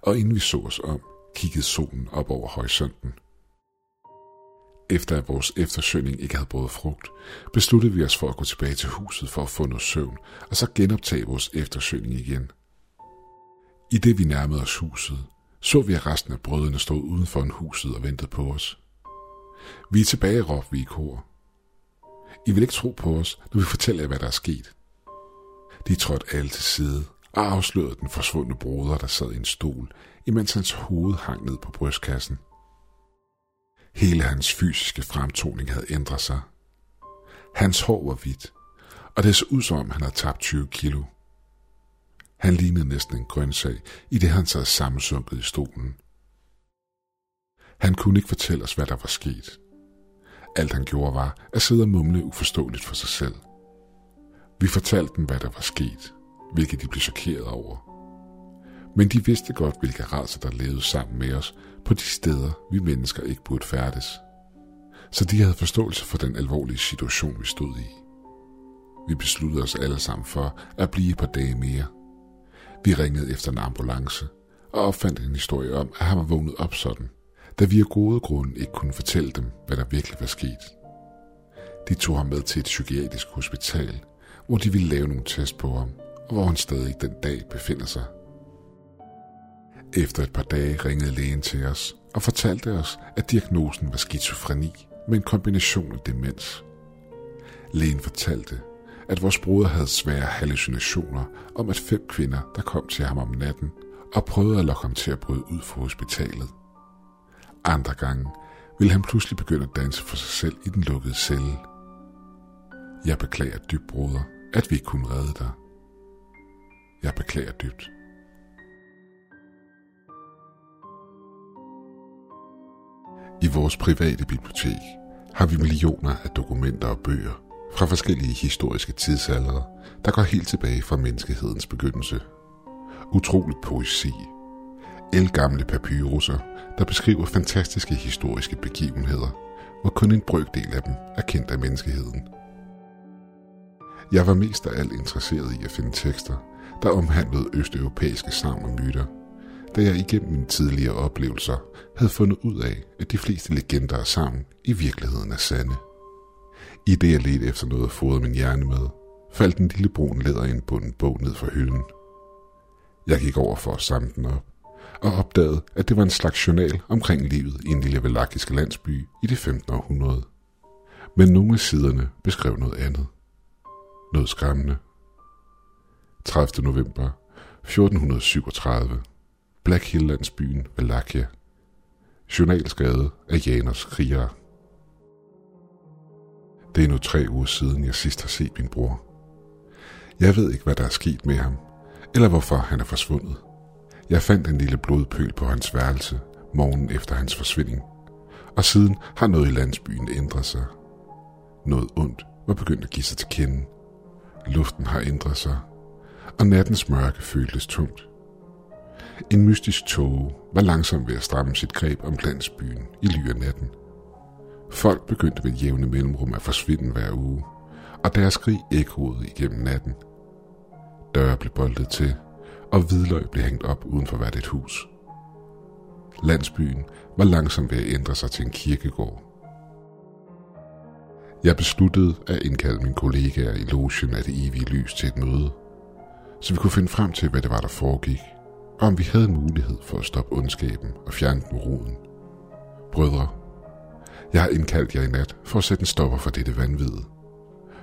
Og inden vi så os om, kiggede solen op over horisonten. Efter at vores eftersøgning ikke havde båret frugt, besluttede vi os for at gå tilbage til huset for at få noget søvn, og så genoptage vores eftersøgning igen. I det vi nærmede os huset, så vi at resten af brødrene stod uden for en huset og ventede på os. Vi er tilbage, råbte vi i kor. I vil ikke tro på os, når vi fortæller jer, hvad der er sket. De trådte alle til side og afslørede den forsvundne broder, der sad i en stol, imens hans hoved hang ned på brystkassen. Hele hans fysiske fremtoning havde ændret sig. Hans hår var hvidt, og det så ud som om han havde tabt 20 kilo. Han lignede næsten en grøntsag, i det han sad sammensunket i stolen. Han kunne ikke fortælle os, hvad der var sket. Alt han gjorde var at sidde og mumle uforståeligt for sig selv. Vi fortalte dem, hvad der var sket, hvilket de blev chokeret over. Men de vidste godt, hvilke raser der levede sammen med os på de steder, vi mennesker ikke burde færdes. så de havde forståelse for den alvorlige situation, vi stod i. Vi besluttede os alle sammen for at blive et par dage mere. Vi ringede efter en ambulance og opfandt en historie om, at han var vågnet op sådan, da vi af gode grunde ikke kunne fortælle dem, hvad der virkelig var sket. De tog ham med til et psykiatrisk hospital, hvor de ville lave nogle test på ham, og hvor han stadig den dag befinder sig. Efter et par dage ringede lægen til os og fortalte os, at diagnosen var skizofreni med en kombination af demens. Lægen fortalte, at vores broder havde svære hallucinationer om, at fem kvinder, der kom til ham om natten og prøvede at lokke ham til at bryde ud fra hospitalet. Andre gange ville han pludselig begynde at danse for sig selv i den lukkede celle. Jeg beklager dybt, broder, at vi ikke kunne redde dig. Jeg beklager dybt. I vores private bibliotek har vi millioner af dokumenter og bøger fra forskellige historiske tidsaldre, der går helt tilbage fra menneskehedens begyndelse. Utroligt poesi. elgamle papyrusser, der beskriver fantastiske historiske begivenheder, hvor kun en brøkdel af dem er kendt af menneskeheden. Jeg var mest af alt interesseret i at finde tekster, der omhandlede østeuropæiske sagn og myter – da jeg igennem mine tidligere oplevelser havde fundet ud af, at de fleste legender og savn i virkeligheden er sande. I det jeg ledte efter noget at fodre min hjerne med, faldt en lille brun læderindbunden bog ned fra hylden. Jeg gik over for at samle den op, og opdagede, at det var en slags journal omkring livet i en lille valakisk landsby i det 15. århundrede. Men nogle af siderne beskrev noget andet. Noget skræmmende. 30. november 1437 Black Hill-landsbyen Valakia. Journalskade af Janus Krigere. Det er nu tre uger siden, jeg sidst har set min bror. Jeg ved ikke, hvad der er sket med ham, eller hvorfor han er forsvundet. Jeg fandt en lille blodpøl på hans værelse morgen efter hans forsvinding, og siden har noget i landsbyen ændret sig. Noget ondt var begyndt at give sig til kende. Luften har ændret sig, og nattens mørke føltes tungt. En mystisk tåge var langsomt ved at stramme sit greb om landsbyen i ly af natten. Folk begyndte ved jævne mellemrum at forsvinde hver uge, og deres skrig ekkoede igennem natten. Døre blev boltet til, og hvidløg blev hængt op uden for hvert et hus. Landsbyen var langsomt ved at ændre sig til en kirkegård. Jeg besluttede at indkalde mine kollegaer i logen af det evige lys til et møde, så vi kunne finde frem til, hvad det var, der foregik – og om vi havde mulighed for at stoppe ondskaben og fjerne den roden. Brødre, jeg har indkaldt jer i nat for at sætte en stopper for dette vanvid.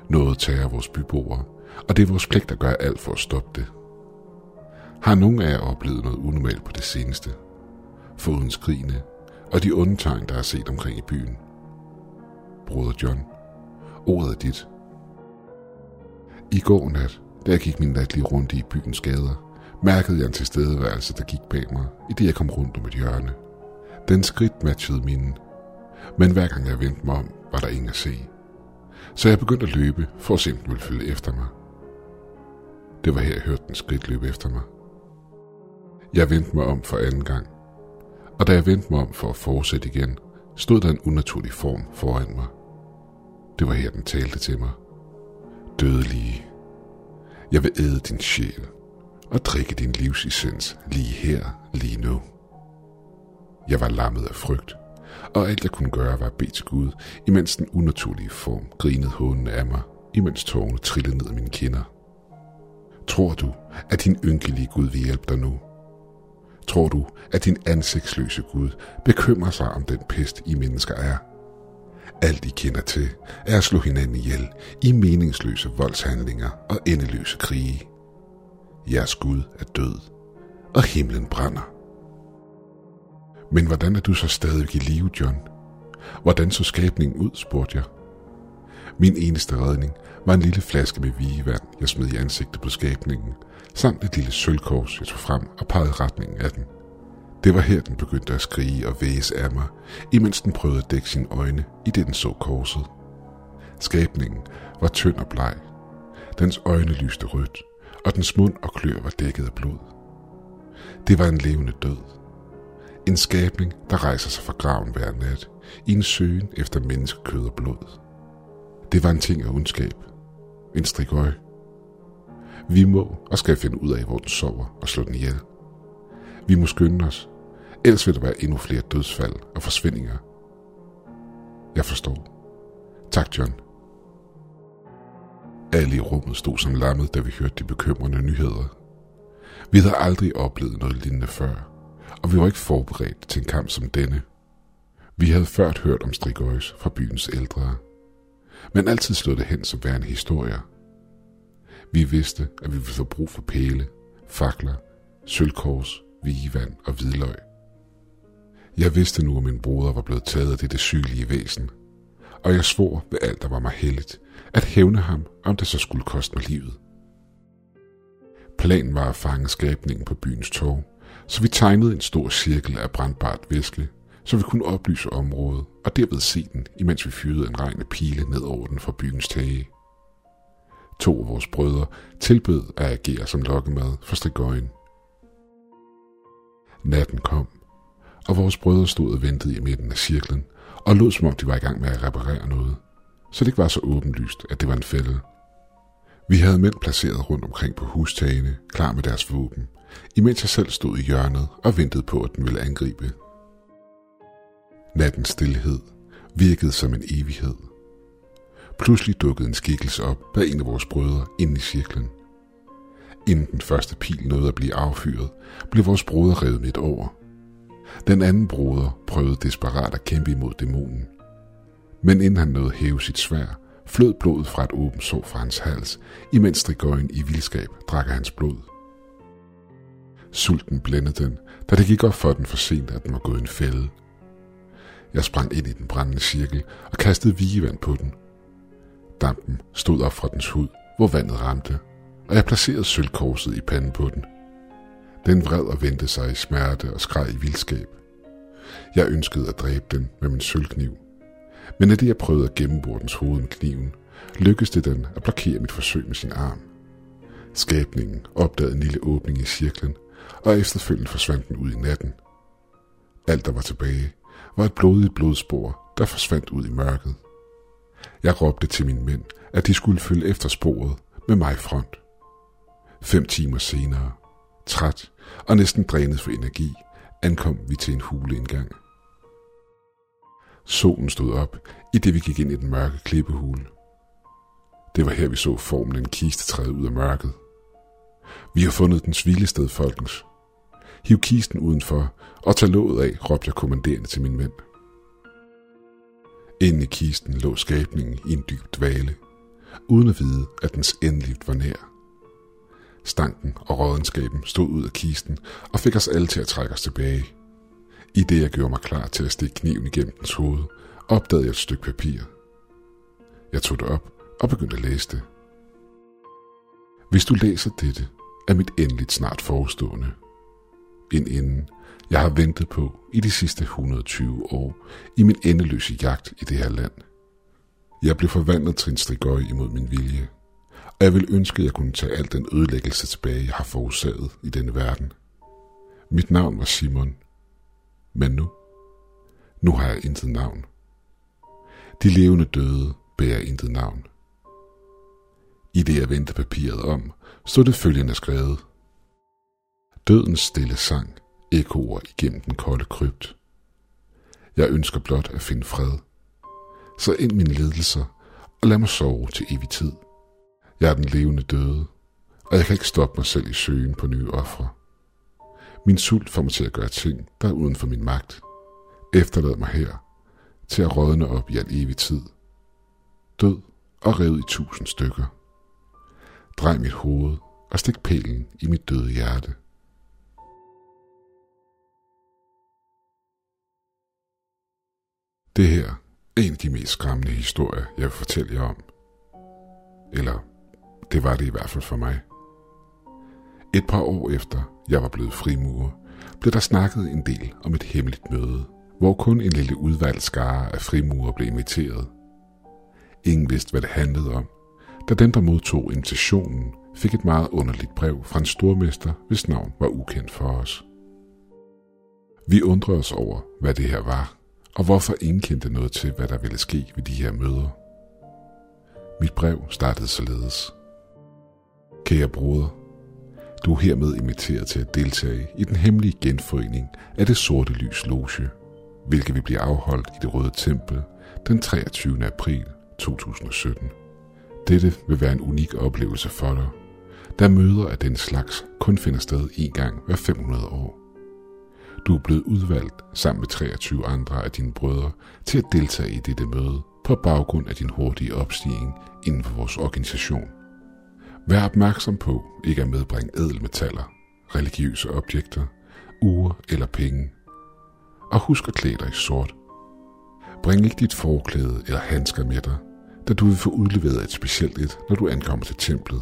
Noget tager vores byboere, og det er vores pligt at gøre alt for at stoppe det. Har nogen af jer oplevet noget unormalt på det seneste? Foden skrigende, og de onde tegn, der er set omkring i byen. Broder John, ordet er dit. I går nat, da jeg gik min natlige runde i byens gader, mærkede jeg en tilstedeværelse, der gik bag mig, i det jeg kom rundt om et hjørne. Den skridt matchede mine, men hver gang jeg vendte mig om, var der ingen at se. Så jeg begyndte at løbe, for at se om den ville følge efter mig. Det var her, jeg hørte den skridt løbe efter mig. Jeg vendte mig om for anden gang, og da jeg vendte mig om for at fortsætte igen, stod der en unaturlig form foran mig. Det var her, den talte til mig. Dødelige. Jeg vil æde din sjæl og drikke din livsessens lige her, lige nu. Jeg var lammet af frygt, og alt jeg kunne gøre var at bede til Gud, imens den unaturlige form grinede hånden af mig, imens tårerne trillede ned af mine kinder. Tror du, at din ynkelige Gud vil hjælpe dig nu? Tror du, at din ansigtsløse Gud bekymrer sig om den pest, I mennesker er? Alt I kender til er at slå hinanden ihjel i meningsløse voldshandlinger og endeløse krige. Jeres Gud er død, og himlen brænder. Men hvordan er du så stadig i live, John? Hvordan så skabningen ud, spurgte jeg. Min eneste redning var en lille flaske med vigevand, jeg smed i ansigtet på skabningen, samt et lille sølvkors, jeg tog frem og pegede retningen af den. Det var her, den begyndte at skrige og væse af mig, imens den prøvede at dække sine øjne, i det den så korset. Skabningen var tynd og bleg. Dens øjne lyste rødt, og dens mund og klør var dækket af blod. Det var en levende død. En skabning, der rejser sig fra graven hver nat, i en søgen efter menneskekød og blod. Det var en ting af ondskab. En strikøj. Vi må og skal finde ud af, hvor den sover og slå den ihjel. Vi må skynde os, ellers vil der være endnu flere dødsfald og forsvindinger. Jeg forstår. Tak, John. Alle i rummet stod som lammet, da vi hørte de bekymrende nyheder. Vi havde aldrig oplevet noget lignende før, og vi var ikke forberedt til en kamp som denne. Vi havde ført hørt om Strigøjs fra byens ældre, men altid stod det hen som værende historier. Vi vidste, at vi ville få brug for pæle, fakler, sølvkors, vigevand og hvidløg. Jeg vidste nu, at min broder var blevet taget af det sygelige væsen, og jeg svor ved alt, der var mig heldigt, at hævne ham, om det så skulle koste mig livet. Planen var at fange skabningen på byens tog, så vi tegnede en stor cirkel af brandbart væske, så vi kunne oplyse området og derved se den, imens vi fyrede en regn af pile ned over den fra byens tage. To af vores brødre tilbød at agere som lokkemad for strigøjen. Natten kom, og vores brødre stod og ventede i midten af cirklen, og lod som om de var i gang med at reparere noget, så det ikke var så åbenlyst, at det var en fælde. Vi havde mænd placeret rundt omkring på hustagene, klar med deres våben, imens jeg selv stod i hjørnet og ventede på, at den ville angribe. Nattens stillhed virkede som en evighed. Pludselig dukkede en skikkelse op bag en af vores brødre ind i cirklen. Inden den første pil nåede at blive affyret, blev vores broder revet midt over. Den anden broder prøvede desperat at kæmpe imod dæmonen. Men inden han nåede at hæve sit svær, flød blodet fra et åbent sår fra hans hals, imens strigøjen i vildskab drak hans blod. Sulten blændede den, da det gik op for den for sent, at den var gået en fælde. Jeg sprang ind i den brændende cirkel og kastede vigevand på den. Dampen stod op fra dens hud, hvor vandet ramte, og jeg placerede sølvkorset i panden på den. Den vred og vendte sig i smerte og skreg i vildskab. Jeg ønskede at dræbe den med min sølvkniv, men af det jeg prøvede at gennembore dens hoved med kniven, lykkedes det den at blokere mit forsøg med sin arm. Skabningen opdagede en lille åbning i cirklen, og efterfølgende forsvandt den ud i natten. Alt der var tilbage, var et blodigt blodspor, der forsvandt ud i mørket. Jeg råbte til mine mænd, at de skulle følge efter sporet med mig i front. Fem timer senere, træt og næsten drænet for energi, ankom vi til en huleindgang. Solen stod op, i det vi gik ind i den mørke klippehule. Det var her, vi så formen af en kiste træde ud af mørket. Vi har fundet dens hvilested, folkens. Hiv kisten udenfor og tag låget af, råbte jeg kommanderende til min mænd. Inde i kisten lå skabningen i en dyb dvale, uden at vide, at dens endeligt var nær. Stanken og rådenskaben stod ud af kisten og fik os alle til at trække os tilbage. I det jeg gjorde mig klar til at stikke kniven igennem dens hoved, opdagede jeg et stykke papir. Jeg tog det op og begyndte at læse det. Hvis du læser dette, er mit endeligt snart forestående. En ende, jeg har ventet på i de sidste 120 år i min endeløse jagt i det her land. Jeg blev forvandlet til en strigøj imod min vilje, og jeg vil ønske, at jeg kunne tage al den ødelæggelse tilbage, jeg har forårsaget i denne verden. Mit navn var Simon, men nu, nu har jeg intet navn. De levende døde bærer intet navn. I det jeg vendte papiret om, stod det følgende skrevet. Dødens stille sang ekoer igennem den kolde krypt. Jeg ønsker blot at finde fred. Så ind mine ledelser og lad mig sove til evig tid. Jeg er den levende døde, og jeg kan ikke stoppe mig selv i søgen på nye ofre. Min sult får mig til at gøre ting, der er uden for min magt. Efterlad mig her, til at rådne op i al evig tid. Død og revet i tusind stykker. Drej mit hoved og stik pælen i mit døde hjerte. Det her er en af de mest skræmmende historier, jeg vil fortælle jer om. Eller det var det i hvert fald for mig. Et par år efter jeg var blevet frimurer, blev der snakket en del om et hemmeligt møde, hvor kun en lille udvalgt skare af frimurer blev inviteret. Ingen vidste, hvad det handlede om, da den, der modtog invitationen, fik et meget underligt brev fra en stormester, hvis navn var ukendt for os. Vi undrede os over, hvad det her var, og hvorfor ingen kendte noget til, hvad der ville ske ved de her møder. Mit brev startede således. Kære broder, du er hermed inviteret til at deltage i den hemmelige genforening af det sorte lys loge, hvilket vil blive afholdt i det røde tempel den 23. april 2017. Dette vil være en unik oplevelse for dig, da møder af den slags kun finder sted en gang hver 500 år. Du er blevet udvalgt sammen med 23 andre af dine brødre til at deltage i dette møde på baggrund af din hurtige opstigning inden for vores organisation. Vær opmærksom på ikke at medbringe ædelmetaller, religiøse objekter, ure eller penge. Og husk at klæde dig i sort. Bring ikke dit forklæde eller handsker med dig, da du vil få udleveret et specielt et, når du ankommer til templet.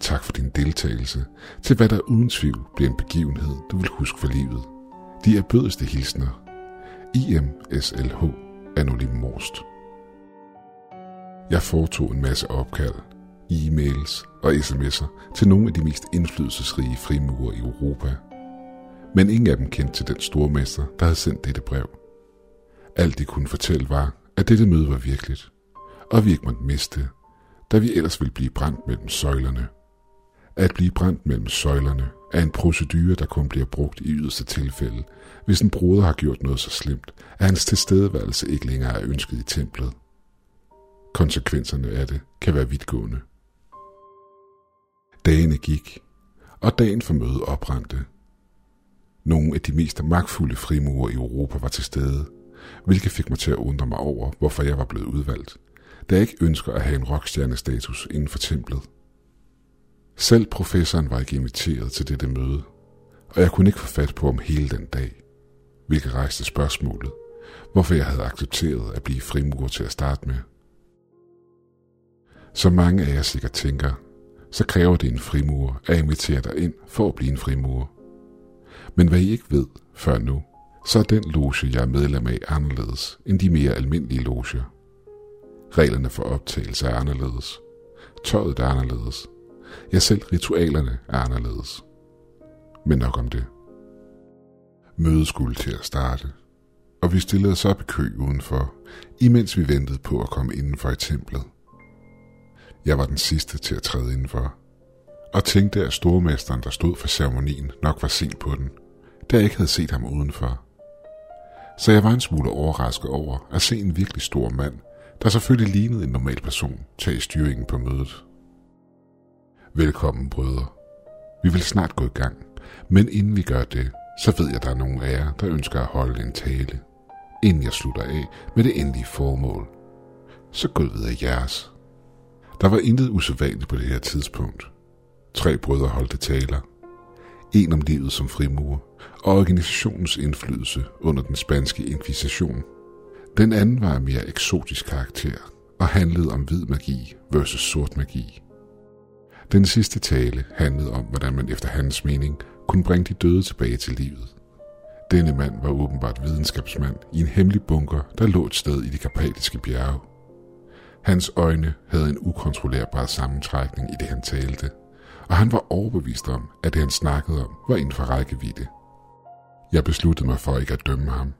Tak for din deltagelse til hvad der uden tvivl bliver en begivenhed, du vil huske for livet. De er bødeste hilsner. IMSLH Anonym Morst. Jeg foretog en masse opkald, e-mails og sms'er til nogle af de mest indflydelsesrige frimurer i Europa. Men ingen af dem kendte til den store mester, der havde sendt dette brev. Alt de kunne fortælle var, at dette møde var virkeligt, og vi ikke måtte miste, da vi ellers ville blive brændt mellem søjlerne. At blive brændt mellem søjlerne er en procedure, der kun bliver brugt i yderste tilfælde, hvis en broder har gjort noget så slemt, at hans tilstedeværelse ikke længere er ønsket i templet. Konsekvenserne af det kan være vidtgående. Dagene gik, og dagen for mødet oprændte. Nogle af de mest magtfulde frimurer i Europa var til stede, hvilket fik mig til at undre mig over, hvorfor jeg var blevet udvalgt, da jeg ikke ønsker at have en rockstjernestatus inden for templet. Selv professoren var ikke inviteret til dette møde, og jeg kunne ikke få fat på om hele den dag, hvilket rejste spørgsmålet, hvorfor jeg havde accepteret at blive frimurer til at starte med. Som mange af jer sikkert tænker, så kræver det en frimur at invitere dig ind for at blive en frimur. Men hvad I ikke ved før nu, så er den loge, jeg er medlem af, anderledes end de mere almindelige loger. Reglerne for optagelse er anderledes. Tøjet er anderledes. Ja, selv ritualerne er anderledes. Men nok om det. Mødet skulle til at starte, og vi stillede os op i kø udenfor, imens vi ventede på at komme indenfor i templet. Jeg var den sidste til at træde indenfor, og tænkte, at stormesteren, der stod for ceremonien, nok var sent på den, da jeg ikke havde set ham udenfor. Så jeg var en smule overrasket over at se en virkelig stor mand, der selvfølgelig lignede en normal person, tage styringen på mødet. Velkommen, brødre. Vi vil snart gå i gang, men inden vi gør det, så ved jeg, at der er nogen af jer, der ønsker at holde en tale, inden jeg slutter af med det endelige formål. Så gå videre jeres. Der var intet usædvanligt på det her tidspunkt. Tre brødre holdte taler. En om livet som frimur og organisationens indflydelse under den spanske inkvisition. Den anden var af mere eksotisk karakter og handlede om hvid magi versus sort magi. Den sidste tale handlede om, hvordan man efter hans mening kunne bringe de døde tilbage til livet. Denne mand var åbenbart videnskabsmand i en hemmelig bunker, der lå et sted i de karpatiske bjerge. Hans øjne havde en ukontrollerbar sammentrækning i det, han talte, og han var overbevist om, at det, han snakkede om, var inden for rækkevidde. Jeg besluttede mig for ikke at dømme ham.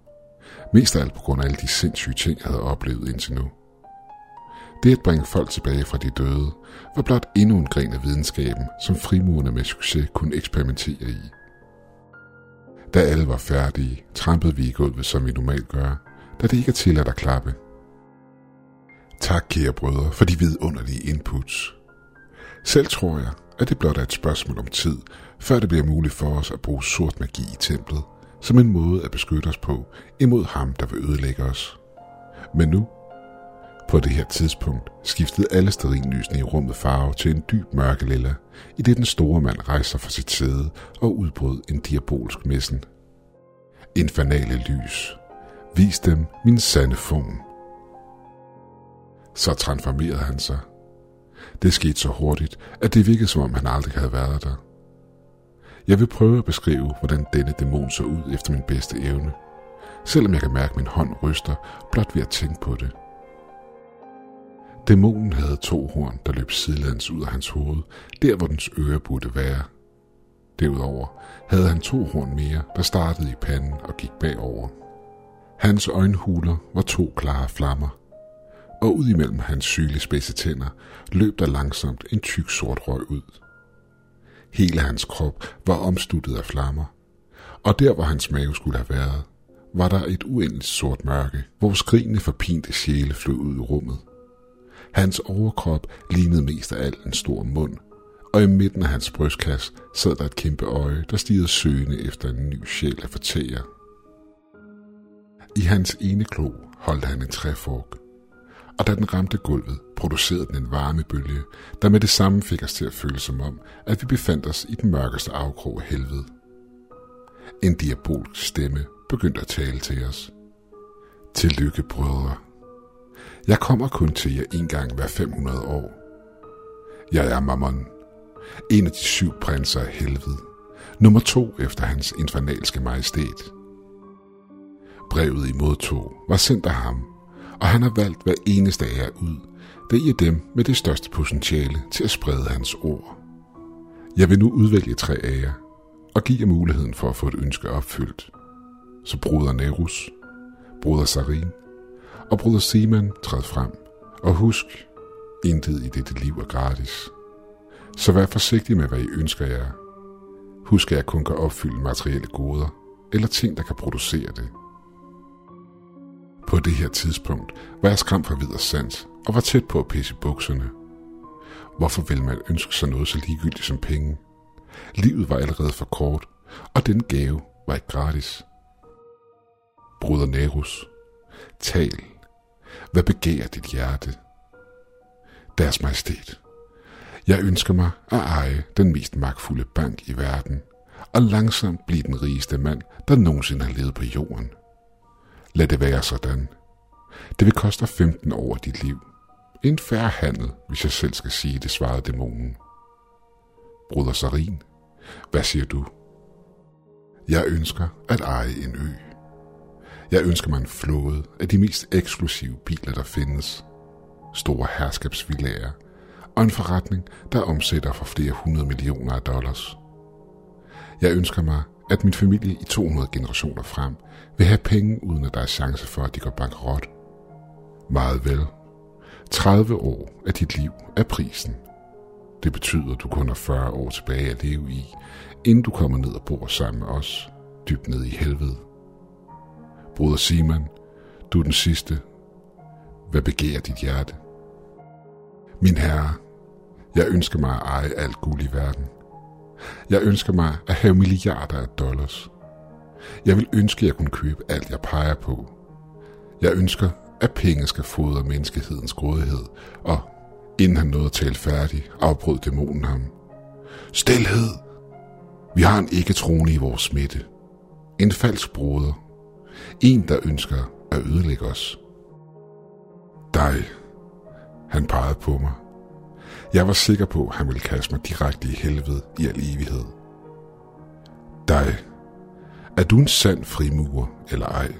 Mest af alt på grund af alle de sindssyge ting, jeg havde oplevet indtil nu. Det at bringe folk tilbage fra de døde, var blot endnu en gren af videnskaben, som frimurerne med succes kunne eksperimentere i. Da alle var færdige, trampede vi i gulvet, som vi normalt gør, da det ikke er tilladt at klappe. Tak, kære brødre, for de vidunderlige inputs. Selv tror jeg, at det blot er et spørgsmål om tid, før det bliver muligt for os at bruge sort magi i templet, som en måde at beskytte os på imod ham, der vil ødelægge os. Men nu, på det her tidspunkt, skiftede alle sterinlysene i rummet farve til en dyb mørke lilla, i det den store mand rejser fra sit sæde og udbrød en diabolsk messen. Infernale lys. Vis dem min sande form. Så transformerede han sig. Det skete så hurtigt, at det virkede som om han aldrig havde været der. Jeg vil prøve at beskrive, hvordan denne dæmon så ud efter min bedste evne, selvom jeg kan mærke, at min hånd ryster blot ved at tænke på det. Dæmonen havde to horn, der løb sidelands ud af hans hoved, der hvor dens øre burde være. Derudover havde han to horn mere, der startede i panden og gik bagover. Hans øjenhuler var to klare flammer, og ud imellem hans sygelig spidse tænder løb der langsomt en tyk sort røg ud. Hele hans krop var omsluttet af flammer, og der hvor hans mave skulle have været, var der et uendeligt sort mørke, hvor skrigende forpinte sjæle flød ud i rummet. Hans overkrop lignede mest af alt en stor mund, og i midten af hans brystkasse sad der et kæmpe øje, der stirrede søgende efter en ny sjæl at fortære. I hans ene klo holdt han en træfork, og da den ramte gulvet, producerede den en varmebølge, der med det samme fik os til at føle som om, at vi befandt os i den mørkeste afkrog af helvede. En diabolsk stemme begyndte at tale til os. Tillykke, brødre. Jeg kommer kun til jer en gang hver 500 år. Jeg er Mammon, en af de syv prinser af helvede, nummer to efter hans infernalske majestæt. Brevet i modtog var sendt af ham, og han har valgt hver eneste af jer ud, da I er dem med det største potentiale til at sprede hans ord. Jeg vil nu udvælge tre af jer, og give jer muligheden for at få et ønske opfyldt. Så bruder Nerus, bruder Sarin og bruder Simon træd frem. Og husk, intet i dette liv er gratis. Så vær forsigtig med, hvad I ønsker jer. Husk, at jeg kun kan opfylde materielle goder, eller ting, der kan producere det. På det her tidspunkt var jeg skræmt for videre sans og var tæt på at pisse bukserne. Hvorfor vil man ønske sig noget så ligegyldigt som penge? Livet var allerede for kort, og den gave var ikke gratis. Bruder Nerus, tal. Hvad begærer dit hjerte? Deres majestæt. Jeg ønsker mig at eje den mest magtfulde bank i verden, og langsomt blive den rigeste mand, der nogensinde har levet på jorden. Lad det være sådan. Det vil koste 15 år af dit liv. En færre handel, hvis jeg selv skal sige det, svarede dæmonen. Bruder Sarin, hvad siger du? Jeg ønsker at eje en ø. Jeg ønsker mig en flåde af de mest eksklusive biler, der findes. Store herskabsvillager og en forretning, der omsætter for flere hundrede millioner af dollars. Jeg ønsker mig, at min familie i 200 generationer frem vil have penge, uden at der er chance for, at de går bankerot. Meget vel. 30 år af dit liv er prisen. Det betyder, at du kun har 40 år tilbage at leve i, inden du kommer ned og bor sammen med os, dybt ned i helvede. Bruder Simon, du er den sidste. Hvad begærer dit hjerte? Min herre, jeg ønsker mig at eje alt guld i verden. Jeg ønsker mig at have milliarder af dollars. Jeg vil ønske, at jeg kunne købe alt, jeg peger på. Jeg ønsker, at penge skal fodre menneskehedens grådighed, og inden han nåede at tale færdig, afbrød dæmonen ham. Stilhed! Vi har en ikke-troende i vores smitte. En falsk broder. En, der ønsker at ødelægge os. Dig. Han pegede på mig. Jeg var sikker på, at han ville kaste mig direkte i helvede i al evighed. Dig. Er du en sand frimurer, eller ej?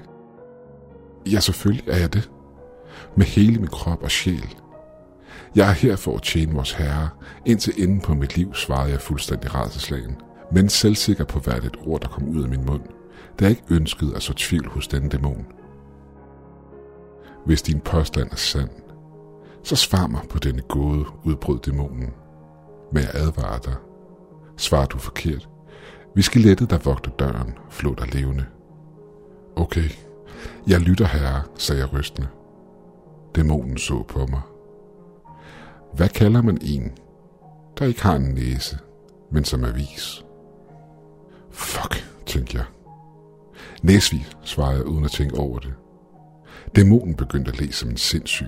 Ja, selvfølgelig er jeg det. Med hele min krop og sjæl. Jeg er her for at tjene vores herre. Indtil enden på mit liv svarede jeg fuldstændig rædselslagen, men selvsikker på hvert et ord, der kom ud af min mund, da jeg ikke ønskede at så tvivl hos denne dæmon. Hvis din påstand er sand, så svar mig på denne gåde, udbrød dæmonen. Men jeg advarer dig. Svarer du forkert, vi skelettet, der vogter døren, flå dig levende. Okay, jeg lytter herre, sagde jeg rystende. Dæmonen så på mig. Hvad kalder man en, der ikke har en næse, men som er vis? Fuck, tænkte jeg. Næsvig, svarede jeg uden at tænke over det. Dæmonen begyndte at læse som en sindssyg.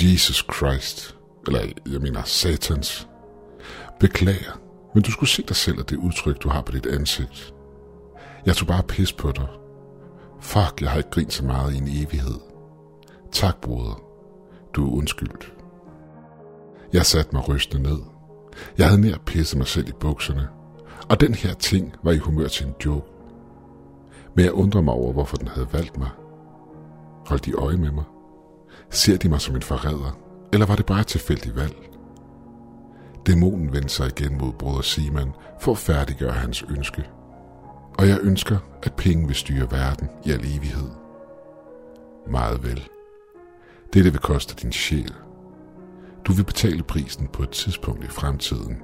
Jesus Christ, eller jeg mener satans. Beklager, men du skulle se dig selv og det udtryk, du har på dit ansigt. Jeg tog bare pis på dig. Fuck, jeg har ikke grint så meget i en evighed. Tak, broder. Du er undskyldt. Jeg satte mig rystende ned. Jeg havde nær pisset mig selv i bukserne. Og den her ting var i humør til en joke. Men jeg undrer mig over, hvorfor den havde valgt mig. Holdt de øje med mig? Ser de mig som en forræder? Eller var det bare et tilfældigt valg? Dæmonen vendte sig igen mod bruder Simon for at færdiggøre hans ønske. Og jeg ønsker, at penge vil styre verden i al evighed. Meget vel. Det vil koste din sjæl. Du vil betale prisen på et tidspunkt i fremtiden.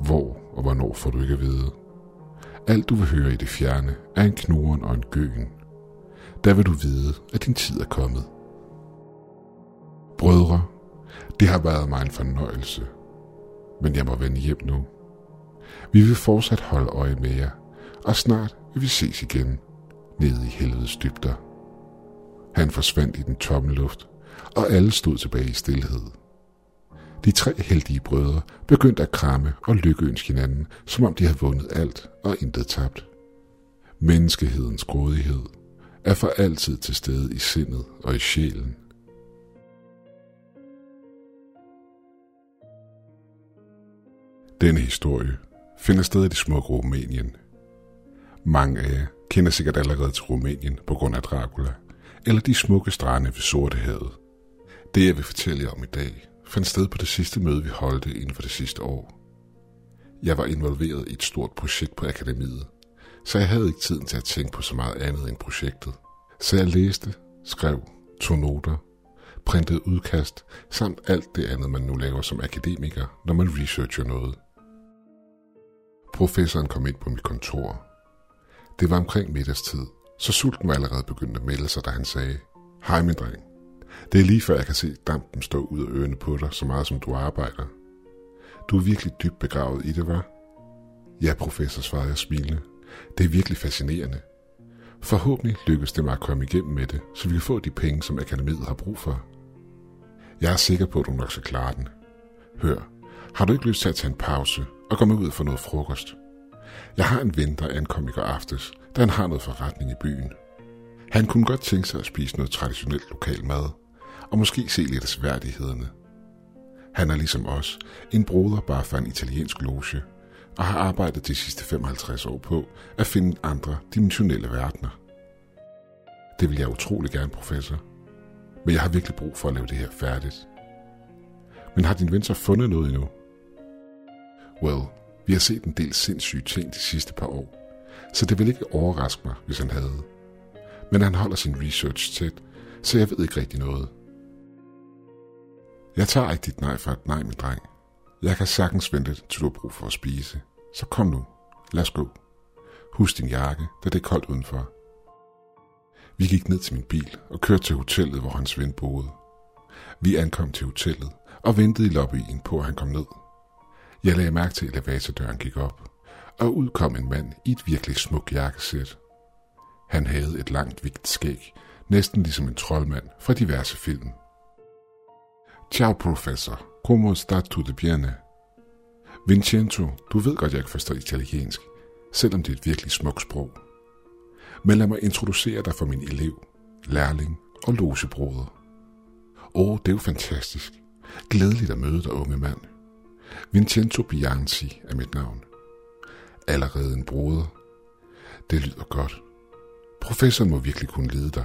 Hvor og hvornår får du ikke at vide. Alt du vil høre i det fjerne er en knoren og en gøen. Der vil du vide, at din tid er kommet. Brødre, det har været mig en fornøjelse, men jeg må vende hjem nu. Vi vil fortsat holde øje med jer, og snart vil vi ses igen nede i helvedes dybder. Han forsvandt i den tomme luft, og alle stod tilbage i stillhed. De tre heldige brødre begyndte at kramme og lykkeønske hinanden, som om de havde vundet alt og intet tabt. Menneskehedens grådighed er for altid til stede i sindet og i sjælen. Denne historie finder sted i det smukke Rumænien. Mange af jer kender sikkert allerede til Rumænien på grund af Dracula, eller de smukke strande ved Sortehavet. Det jeg vil fortælle jer om i dag, fandt sted på det sidste møde, vi holdte inden for det sidste år. Jeg var involveret i et stort projekt på akademiet, så jeg havde ikke tiden til at tænke på så meget andet end projektet. Så jeg læste, skrev, tog noter, printede udkast, samt alt det andet, man nu laver som akademiker, når man researcher noget. Professoren kom ind på mit kontor. Det var omkring middagstid, så sulten var allerede begyndt at melde sig, da han sagde, Hej min dreng, det er lige før jeg kan se dampen stå ud af ørerne på dig, så meget som du arbejder. Du er virkelig dybt begravet i det, var? Ja, professor, svarede jeg smilende. Det er virkelig fascinerende. Forhåbentlig lykkes det mig at komme igennem med det, så vi kan få de penge, som akademiet har brug for. Jeg er sikker på, at du nok skal klare den. Hør, har du ikke lyst til at tage en pause og komme ud for noget frokost? Jeg har en ven, der ankom i går aftes, da han har noget forretning i byen. Han kunne godt tænke sig at spise noget traditionelt lokal mad, og måske se lidt af sværdighederne. Han er ligesom os en broder bare for en italiensk loge, og har arbejdet de sidste 55 år på at finde andre dimensionelle verdener. Det vil jeg utrolig gerne, professor. Men jeg har virkelig brug for at lave det her færdigt. Men har din ven så fundet noget endnu? Well, vi har set en del sindssyge ting de sidste par år, så det vil ikke overraske mig, hvis han havde. Men han holder sin research tæt, så jeg ved ikke rigtig noget. Jeg tager ikke dit nej for et nej, min dreng. Jeg kan sagtens vente, til du har brug for at spise. Så kom nu, lad os gå. Husk din jakke, da det er koldt udenfor. Vi gik ned til min bil og kørte til hotellet, hvor hans ven boede. Vi ankom til hotellet og ventede i lobbyen på, at han kom ned. Jeg lagde mærke til, at elevatordøren gik op, og ud kom en mand i et virkelig smukt jakkesæt. Han havde et langt, vigt skæg, næsten ligesom en troldmand fra diverse film. Ciao, professor. Como sta tutto bene? Vincenzo, du ved godt, jeg ikke forstår italiensk, selvom det er et virkelig smukt sprog. Men lad mig introducere dig for min elev, lærling og logebroder. Åh, oh, det er jo fantastisk. Glædeligt at møde dig, unge mand. Vincenzo Bianchi er mit navn. Allerede en broder. Det lyder godt. Professoren må virkelig kunne lide dig.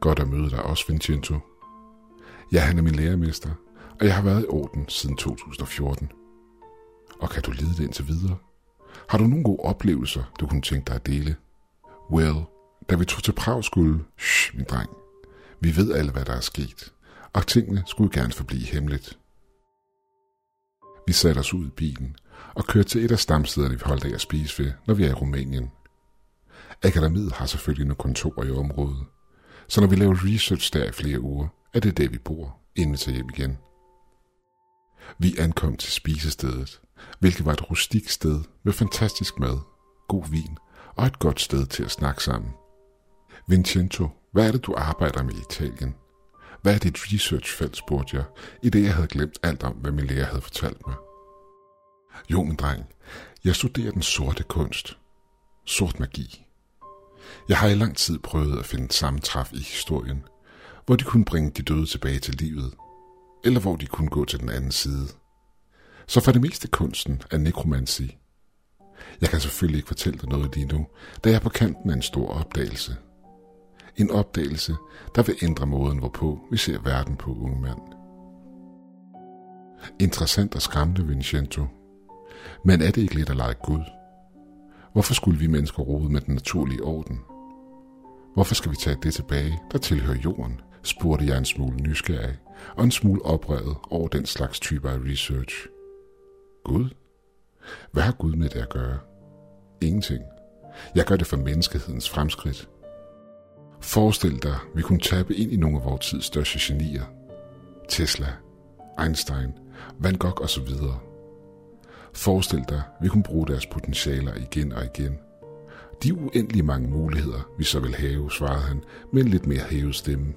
Godt at møde dig også, Vincenzo. Ja, han er min lærermester, og jeg har været i orden siden 2014. Og kan du lide det indtil videre? Har du nogle gode oplevelser, du kunne tænke dig at dele? Well, da vi tog til Prag skulle... Shh, min dreng. Vi ved alle, hvad der er sket, og tingene skulle gerne forblive hemmeligt. Vi satte os ud i bilen og kørte til et af stamstederne, vi holdt af at spise ved, når vi er i Rumænien. Akademiet har selvfølgelig nogle kontorer i området, så når vi laver research der i flere uger, er det der, vi bor, inden vi tager hjem igen. Vi ankom til spisestedet, hvilket var et rustikt sted med fantastisk mad, god vin og et godt sted til at snakke sammen. Vincenzo, hvad er det, du arbejder med i Italien? Hvad er dit researchfelt, spurgte jeg, i det jeg havde glemt alt om, hvad min lærer havde fortalt mig. Jo, min dreng, jeg studerer den sorte kunst. Sort magi. Jeg har i lang tid prøvet at finde sammentræf i historien, hvor de kunne bringe de døde tilbage til livet, eller hvor de kunne gå til den anden side. Så for det meste kunsten er nekromanci. Jeg kan selvfølgelig ikke fortælle dig noget lige nu, da jeg er på kanten af en stor opdagelse. En opdagelse, der vil ændre måden, hvorpå vi ser verden på unge mand. Interessant og skræmmende, Vincenzo. Men er det ikke lidt at lege Gud? Hvorfor skulle vi mennesker rode med den naturlige orden? Hvorfor skal vi tage det tilbage, der tilhører jorden? spurgte jeg en smule nysgerrig og en smule oprevet over den slags typer af research. Gud? Hvad har Gud med det at gøre? Ingenting. Jeg gør det for menneskehedens fremskridt. Forestil dig, vi kunne tabe ind i nogle af vores tids største genier. Tesla, Einstein, Van Gogh osv. Forestil dig, vi kunne bruge deres potentialer igen og igen. De uendelige mange muligheder, vi så vil have, svarede han med en lidt mere hævet stemme.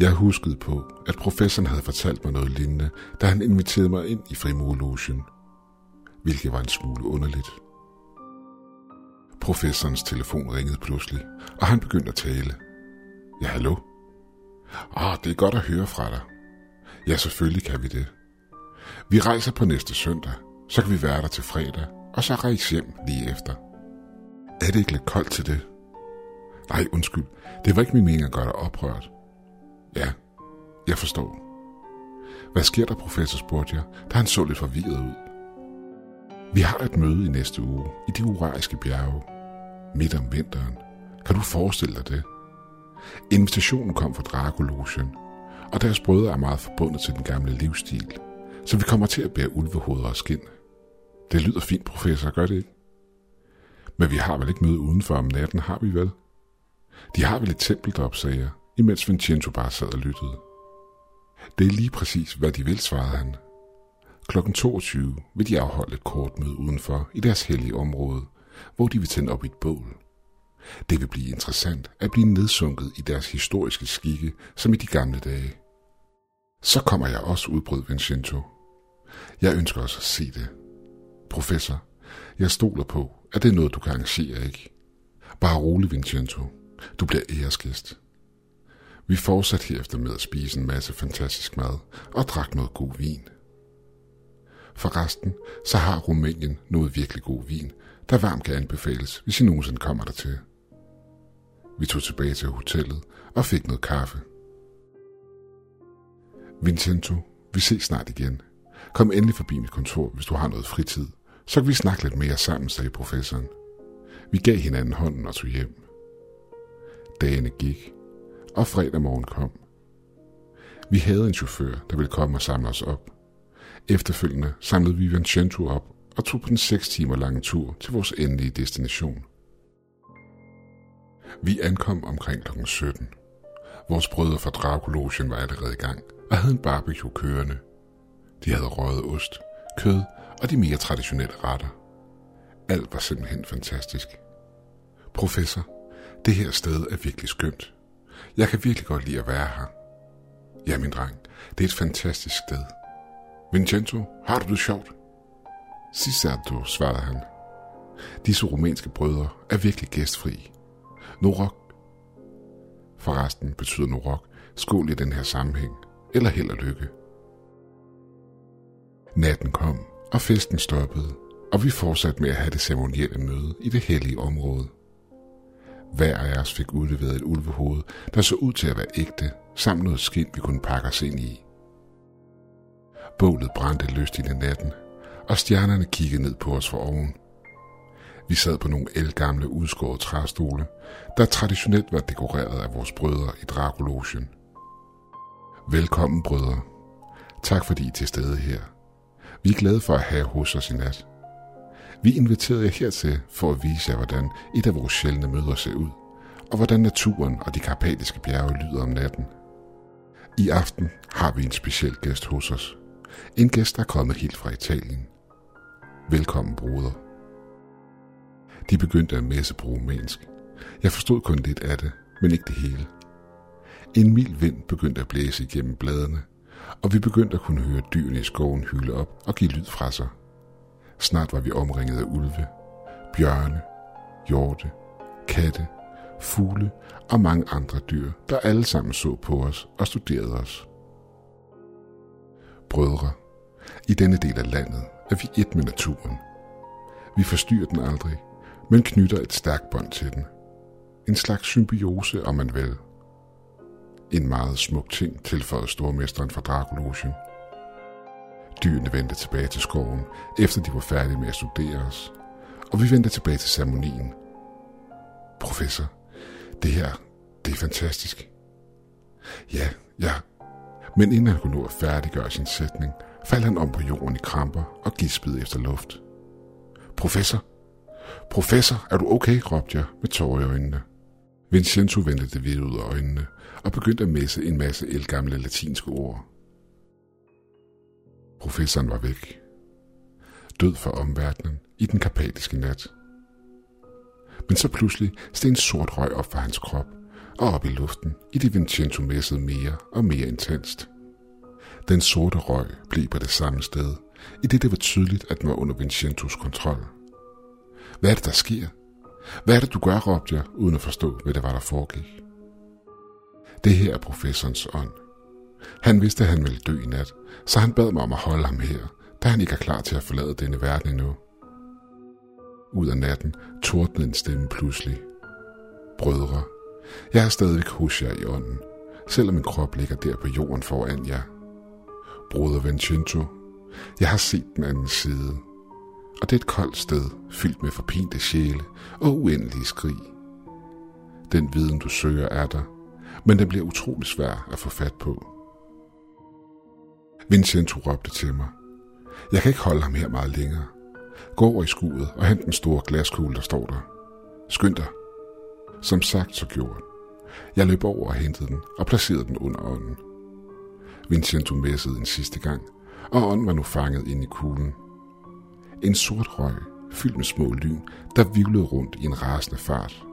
Jeg huskede på, at professoren havde fortalt mig noget lignende, da han inviterede mig ind i frimurlogen, hvilket var en smule underligt. Professorens telefon ringede pludselig, og han begyndte at tale. Ja, hallo? Ah, det er godt at høre fra dig. Ja, selvfølgelig kan vi det. Vi rejser på næste søndag, så kan vi være der til fredag, og så rejse hjem lige efter. Er det ikke lidt koldt til det? Nej, undskyld. Det var ikke min mening at gøre dig oprørt. Ja, jeg forstår. Hvad sker der, professor, spurgte jeg, da han så lidt forvirret ud. Vi har et møde i næste uge i de urariske bjerge, midt om vinteren. Kan du forestille dig det? Invitationen kom fra Dragologen, og deres brødre er meget forbundet til den gamle livsstil, så vi kommer til at bære ulvehoveder og skin. Det lyder fint, professor, gør det ikke? Men vi har vel ikke møde udenfor om natten, har vi vel? De har vel et tempel deroppe, sagde jeg, imens Vincenzo bare sad og lyttede. Det er lige præcis, hvad de vil, svarede han. Klokken 22 vil de afholde et kort møde udenfor i deres hellige område, hvor de vil tænde op i et bål. Det vil blive interessant at blive nedsunket i deres historiske skikke, som i de gamle dage. Så kommer jeg også, udbrød Vincenzo. Jeg ønsker også at se det. Professor, jeg stoler på, at det er noget, du kan arrangere, ikke? Bare rolig, Vincenzo. Du bliver æresgæst. Vi fortsatte herefter med at spise en masse fantastisk mad og drak noget god vin. Forresten, så har Rumænien noget virkelig god vin, der varmt kan anbefales, hvis I nogensinde kommer dertil. Vi tog tilbage til hotellet og fik noget kaffe. Vincenzo, vi ses snart igen. Kom endelig forbi mit kontor, hvis du har noget fritid. Så kan vi snakke lidt mere sammen, sagde professoren. Vi gav hinanden hånden og tog hjem. Dagene gik, og fredag morgen kom. Vi havde en chauffør, der ville komme og samle os op. Efterfølgende samlede vi Vincenzo op og tog på den 6 timer lange tur til vores endelige destination. Vi ankom omkring kl. 17. Vores brødre fra Dracologien var allerede i gang og havde en barbecue kørende. De havde røget ost, kød og de mere traditionelle retter. Alt var simpelthen fantastisk. Professor, det her sted er virkelig skønt. Jeg kan virkelig godt lide at være her. Ja, min dreng, det er et fantastisk sted. Vincenzo, har du det sjovt? du, svarede han. Disse rumænske brødre er virkelig gæstfri. Norok. Forresten betyder Norok skål i den her sammenhæng, eller held og lykke. Natten kom, og festen stoppede, og vi fortsatte med at have det ceremonielle møde i det hellige område. Hver af os fik udleveret et ulvehoved, der så ud til at være ægte, samt noget skind, vi kunne pakke os ind i. Bålet brændte løst i natten, og stjernerne kiggede ned på os fra oven. Vi sad på nogle elgamle udskårede træstole, der traditionelt var dekoreret af vores brødre i Dragologen. Velkommen, brødre. Tak fordi I er til stede her. Vi er glade for at have hos os i nat. Vi inviterede jer hertil for at vise jer, hvordan et af vores sjældne møder ser ud, og hvordan naturen og de karpatiske bjerge lyder om natten. I aften har vi en speciel gæst hos os. En gæst, der er kommet helt fra Italien. Velkommen, broder. De begyndte at messe på rumænsk. Jeg forstod kun lidt af det, men ikke det hele. En mild vind begyndte at blæse igennem bladene, og vi begyndte at kunne høre dyrene i skoven hyle op og give lyd fra sig. Snart var vi omringet af ulve, bjørne, hjorte, katte, fugle og mange andre dyr, der alle sammen så på os og studerede os. Brødre, i denne del af landet er vi et med naturen. Vi forstyrrer den aldrig, men knytter et stærkt bånd til den. En slags symbiose, om man vil. En meget smuk ting tilføjede stormesteren fra Dragologen. Dyrene vendte tilbage til skoven, efter de var færdige med at studere os. Og vi vendte tilbage til ceremonien. Professor, det her, det er fantastisk. Ja, ja. Men inden han kunne nå at færdiggøre sin sætning, faldt han om på jorden i kramper og gispede efter luft. Professor, professor, er du okay, råbte jeg med tårer i øjnene. Vincenzo vendte det hvide ud af øjnene og begyndte at messe en masse elgamle latinske ord. Professoren var væk. Død for omverdenen i den karpatiske nat. Men så pludselig steg en sort røg op fra hans krop og op i luften, i det Vincenzo messede mere og mere intenst. Den sorte røg blev på det samme sted, i det det var tydeligt, at den var under Vincentos kontrol. Hvad er det, der sker? Hvad er det, du gør, råbte jeg, uden at forstå, hvad det var, der foregik. Det her er professorens ånd. Han vidste, at han ville dø i nat, så han bad mig om at holde ham her, da han ikke er klar til at forlade denne verden endnu. Ud af natten tordnede en stemme pludselig. Brødre, jeg er stadigvæk hos jer i ånden, selvom min krop ligger der på jorden foran jer. Broder Vincenzo, jeg har set den anden side, og det er et koldt sted, fyldt med forpinte sjæle og uendelige skrig. Den viden, du søger, er der, men den bliver utrolig svær at få fat på. Vincenzo råbte til mig. Jeg kan ikke holde ham her meget længere. Gå over i skuret og hent den store glaskugle, der står der. Skynd dig. Som sagt, så gjorde Jeg løb over og hentede den og placerede den under ånden. Vincenzo messede en sidste gang, og ånden var nu fanget ind i kuglen. En sort røg, fyldt med små lyn, der vivlede rundt i en rasende fart.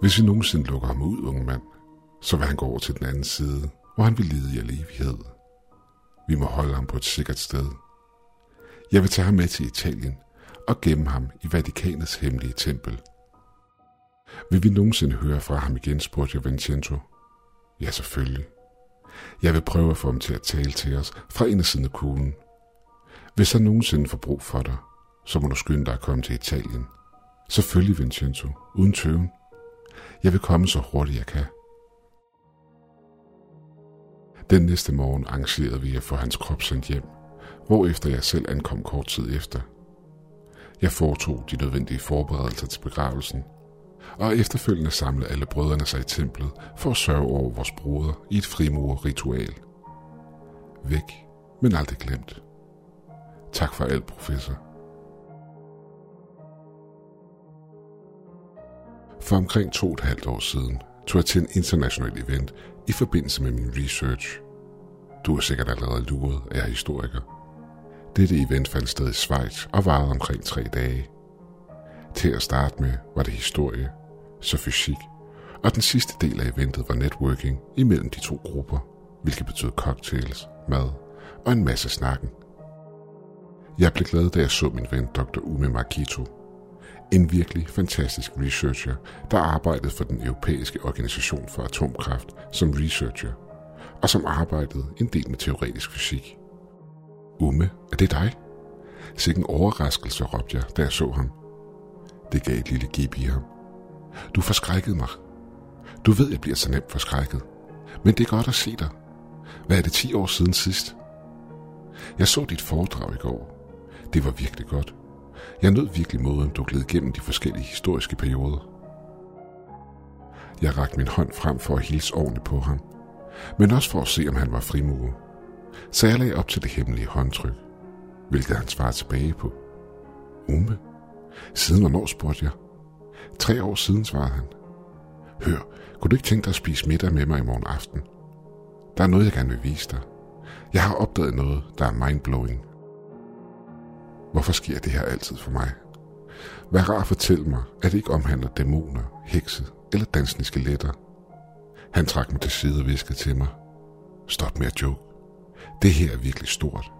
Hvis vi nogensinde lukker ham ud, unge mand, så vil han gå over til den anden side, hvor han vil lide i al evighed. Vi må holde ham på et sikkert sted. Jeg vil tage ham med til Italien og gemme ham i Vatikanets hemmelige tempel. Vil vi nogensinde høre fra ham igen, spurgte jeg Vincenzo. Ja, selvfølgelig. Jeg vil prøve at få ham til at tale til os fra indersiden af kuglen. Hvis han nogensinde får brug for dig, så må du skynde dig at komme til Italien. Selvfølgelig, Vincenzo, uden tøven. Jeg vil komme så hurtigt jeg kan. Den næste morgen arrangerede vi at få hans krop sendt hjem, hvorefter jeg selv ankom kort tid efter. Jeg foretog de nødvendige forberedelser til begravelsen, og efterfølgende samlede alle brødrene sig i templet for at sørge over vores broder i et frimurerritual. Væk, men aldrig glemt. Tak for alt, professor. For omkring to og et halvt år siden tog jeg til en international event i forbindelse med min research. Du er sikkert allerede luret, at jeg er historiker. Dette event fandt sted i Schweiz og varede omkring tre dage. Til at starte med var det historie, så fysik, og den sidste del af eventet var networking imellem de to grupper, hvilket betød cocktails, mad og en masse snakken. Jeg blev glad, da jeg så min ven Dr. Ume Makito en virkelig fantastisk researcher, der arbejdede for den europæiske organisation for atomkraft som researcher, og som arbejdede en del med teoretisk fysik. Umme, er det dig? Sikke en overraskelse, råbte jeg, da jeg så ham. Det gav et lille gib i ham. Du forskrækkede mig. Du ved, jeg bliver så nemt forskrækket. Men det er godt at se dig. Hvad er det 10 år siden sidst? Jeg så dit foredrag i går. Det var virkelig godt. Jeg nød virkelig måden, du gled gennem de forskellige historiske perioder. Jeg rakte min hånd frem for at hilse ordentligt på ham, men også for at se, om han var frimue. Så jeg lagde op til det hemmelige håndtryk, hvilket han svarede tilbage på. Ume? Siden hvornår, spurgte jeg. Tre år siden, svarede han. Hør, kunne du ikke tænke dig at spise middag med mig i morgen aften? Der er noget, jeg gerne vil vise dig. Jeg har opdaget noget, der er mindblowing. Hvorfor sker det her altid for mig? Vær rar fortæl mig, at det ikke omhandler dæmoner, hekse eller dansende skeletter. Han trak mig til side og viskede til mig. Stop med at joke. Det her er virkelig stort.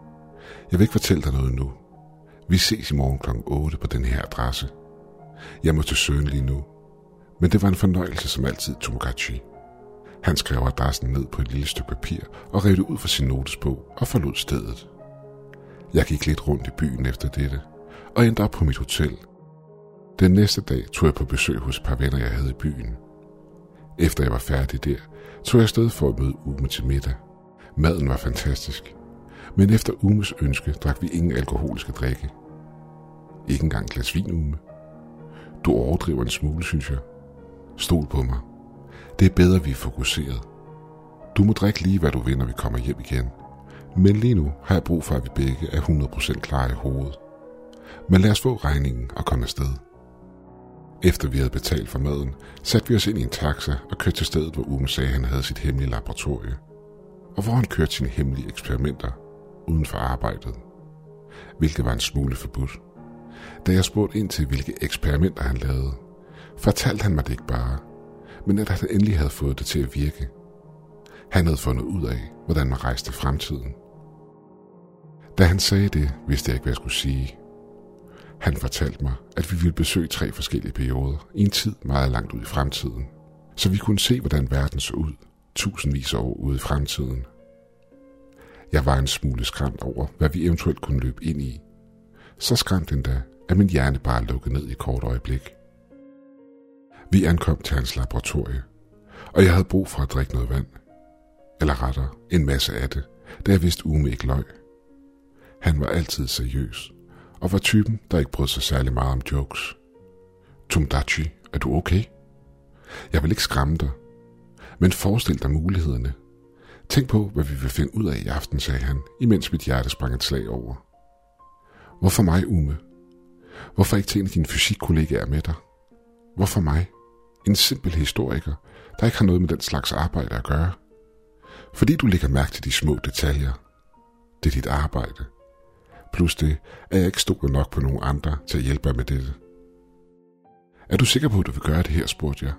Jeg vil ikke fortælle dig noget nu. Vi ses i morgen kl. 8 på den her adresse. Jeg må til søen lige nu. Men det var en fornøjelse som altid, Tomokachi. Han skrev adressen ned på et lille stykke papir og rev det ud fra sin notesbog og forlod stedet. Jeg gik lidt rundt i byen efter dette, og endte op på mit hotel. Den næste dag tog jeg på besøg hos et par venner, jeg havde i byen. Efter jeg var færdig der, tog jeg afsted for at møde Ume til middag. Maden var fantastisk. Men efter Umes ønske drak vi ingen alkoholiske drikke. Ikke engang glas vin, Ume. Du overdriver en smule, synes jeg. Stol på mig. Det er bedre, vi er fokuseret. Du må drikke lige, hvad du vil, når vi kommer hjem igen. Men lige nu har jeg brug for, at vi begge er 100% klar i hovedet. Men lad os få regningen og komme afsted. Efter vi havde betalt for maden, satte vi os ind i en taxa og kørte til stedet, hvor Ume sagde, at han havde sit hemmelige laboratorie. Og hvor han kørte sine hemmelige eksperimenter uden for arbejdet. Hvilket var en smule forbudt. Da jeg spurgte ind til, hvilke eksperimenter han lavede, fortalte han mig det ikke bare, men at han endelig havde fået det til at virke. Han havde fundet ud af, hvordan man rejste i fremtiden. Da han sagde det, vidste jeg ikke, hvad jeg skulle sige. Han fortalte mig, at vi ville besøge tre forskellige perioder i en tid meget langt ud i fremtiden, så vi kunne se, hvordan verden så ud tusindvis af år ude i fremtiden. Jeg var en smule skræmt over, hvad vi eventuelt kunne løbe ind i. Så skræmt endda, at min hjerne bare lukkede ned i kort øjeblik. Vi ankom til hans laboratorie, og jeg havde brug for at drikke noget vand. Eller rettere, en masse af det, da jeg vidste Ume ikke løg. Han var altid seriøs, og var typen, der ikke brød sig særlig meget om jokes. Tumdachi, er du okay? Jeg vil ikke skræmme dig, men forestil dig mulighederne. Tænk på, hvad vi vil finde ud af i aften, sagde han, imens mit hjerte sprang et slag over. Hvorfor mig, Ume? Hvorfor ikke til en af dine fysikkollegaer med dig? Hvorfor mig? En simpel historiker, der ikke har noget med den slags arbejde at gøre. Fordi du lægger mærke til de små detaljer. Det er dit arbejde. Plus det, at jeg ikke stoler nok på nogen andre til at hjælpe mig med dette. Er du sikker på, at du vil gøre det her, spurgte jeg.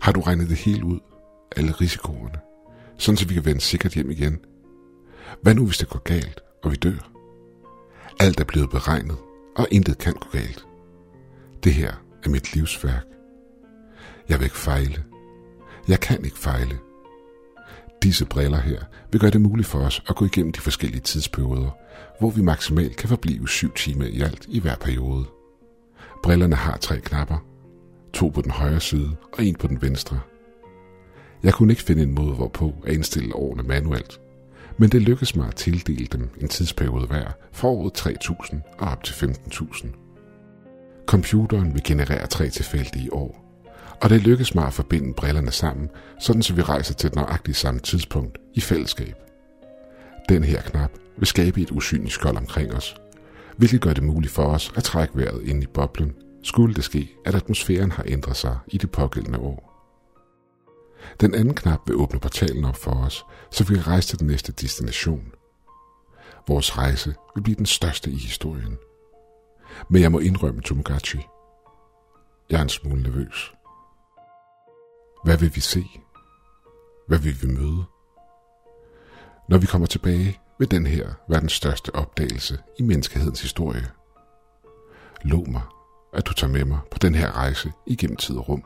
Har du regnet det helt ud? Alle risikoerne? Sådan så vi kan vende sikkert hjem igen. Hvad nu, hvis det går galt, og vi dør? Alt er blevet beregnet, og intet kan gå galt. Det her er mit livsværk. Jeg vil ikke fejle. Jeg kan ikke fejle. Disse briller her vil gøre det muligt for os at gå igennem de forskellige tidsperioder, hvor vi maksimalt kan forblive syv timer i alt i hver periode. Brillerne har tre knapper. To på den højre side og en på den venstre. Jeg kunne ikke finde en måde hvorpå at indstille årene manuelt, men det lykkedes mig at tildele dem en tidsperiode hver fra året 3000 og op til 15.000. Computeren vil generere tre tilfældige år, og det lykkedes mig at forbinde brillerne sammen, sådan så vi rejser til et nøjagtigt samme tidspunkt i fællesskab. Den her knap vil skabe et usynligt skold omkring os, hvilket gør det muligt for os at trække vejret ind i boblen, skulle det ske, at atmosfæren har ændret sig i det pågældende år. Den anden knap vil åbne portalen op for os, så vi kan rejse til den næste destination. Vores rejse vil blive den største i historien. Men jeg må indrømme Tomogachi. Jeg er en smule nervøs. Hvad vil vi se? Hvad vil vi møde? Når vi kommer tilbage, vil den her være den største opdagelse i menneskehedens historie. Lov mig, at du tager med mig på den her rejse igennem tid og rum.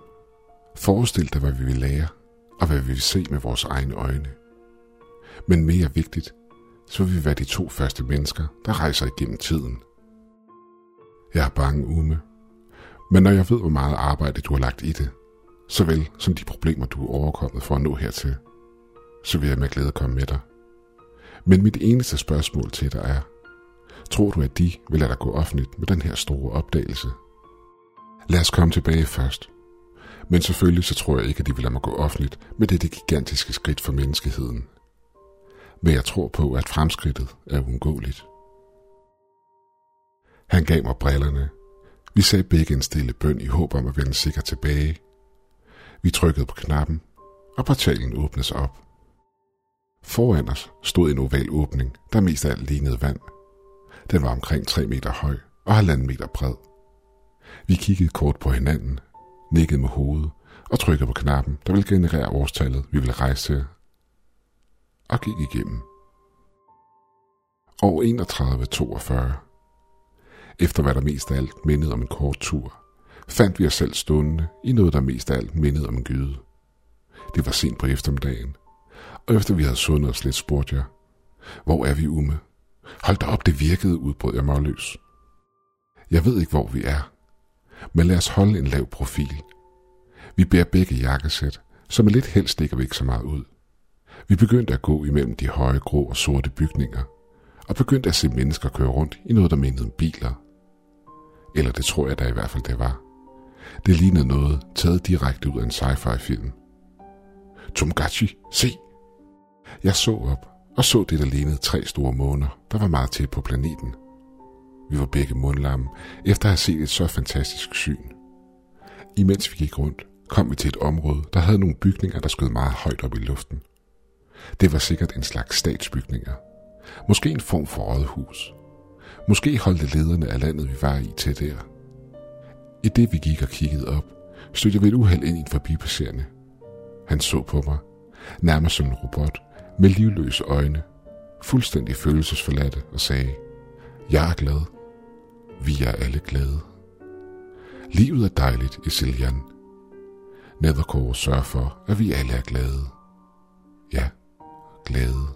Forestil dig, hvad vi vil lære, og hvad vi vil se med vores egne øjne. Men mere vigtigt, så vil vi være de to første mennesker, der rejser igennem tiden. Jeg er bange, Ume. Men når jeg ved, hvor meget arbejde du har lagt i det, såvel som de problemer, du er overkommet for at nå hertil, så vil jeg med glæde komme med dig. Men mit eneste spørgsmål til dig er, tror du, at de vil lade dig gå offentligt med den her store opdagelse? Lad os komme tilbage først. Men selvfølgelig så tror jeg ikke, at de vil lade mig gå offentligt med det gigantiske skridt for menneskeheden. Men jeg tror på, at fremskridtet er uundgåeligt. Han gav mig brillerne. Vi sagde begge en stille bøn i håb om at vende sikkert tilbage. Vi trykkede på knappen, og portalen åbnede sig op. Foran os stod en oval åbning, der mest af alt lignede vand. Den var omkring 3 meter høj og halvanden meter bred. Vi kiggede kort på hinanden, nikkede med hovedet og trykkede på knappen, der ville generere årstallet, vi ville rejse til. Og gik igennem. År 3142. Efter hvad der mest af alt mindede om en kort tur, fandt vi os selv stående i noget, der mest af alt mindede om en gyde. Det var sent på eftermiddagen, og efter vi havde sundet os lidt, spurgte jeg, hvor er vi, Ume? Hold da op, det virkede, udbrød jeg målløs. Jeg ved ikke, hvor vi er, men lad os holde en lav profil. Vi bærer begge jakkesæt, så med lidt held stikker vi ikke så meget ud. Vi begyndte at gå imellem de høje, grå og sorte bygninger, og begyndte at se mennesker køre rundt i noget, der mindede om biler. Eller det tror jeg da i hvert fald, det var. Det lignede noget taget direkte ud af en sci-fi film. Tomgachi, se! Jeg så op og så det, der lignede tre store måner, der var meget tæt på planeten. Vi var begge mundlamme, efter at have set et så fantastisk syn. Imens vi gik rundt, kom vi til et område, der havde nogle bygninger, der skød meget højt op i luften. Det var sikkert en slags statsbygninger. Måske en form for rådhus. Måske holdte lederne af landet, vi var i, til der. I det vi gik og kiggede op, stødte jeg ved et uheld ind i en forbipasserende. Han så på mig, nærmest som en robot, med livløse øjne, fuldstændig følelsesforladte og sagde, Jeg er glad. Vi er alle glade. Livet er dejligt i Siljan. Nethercore sørger for, at vi alle er glade. Ja, glade.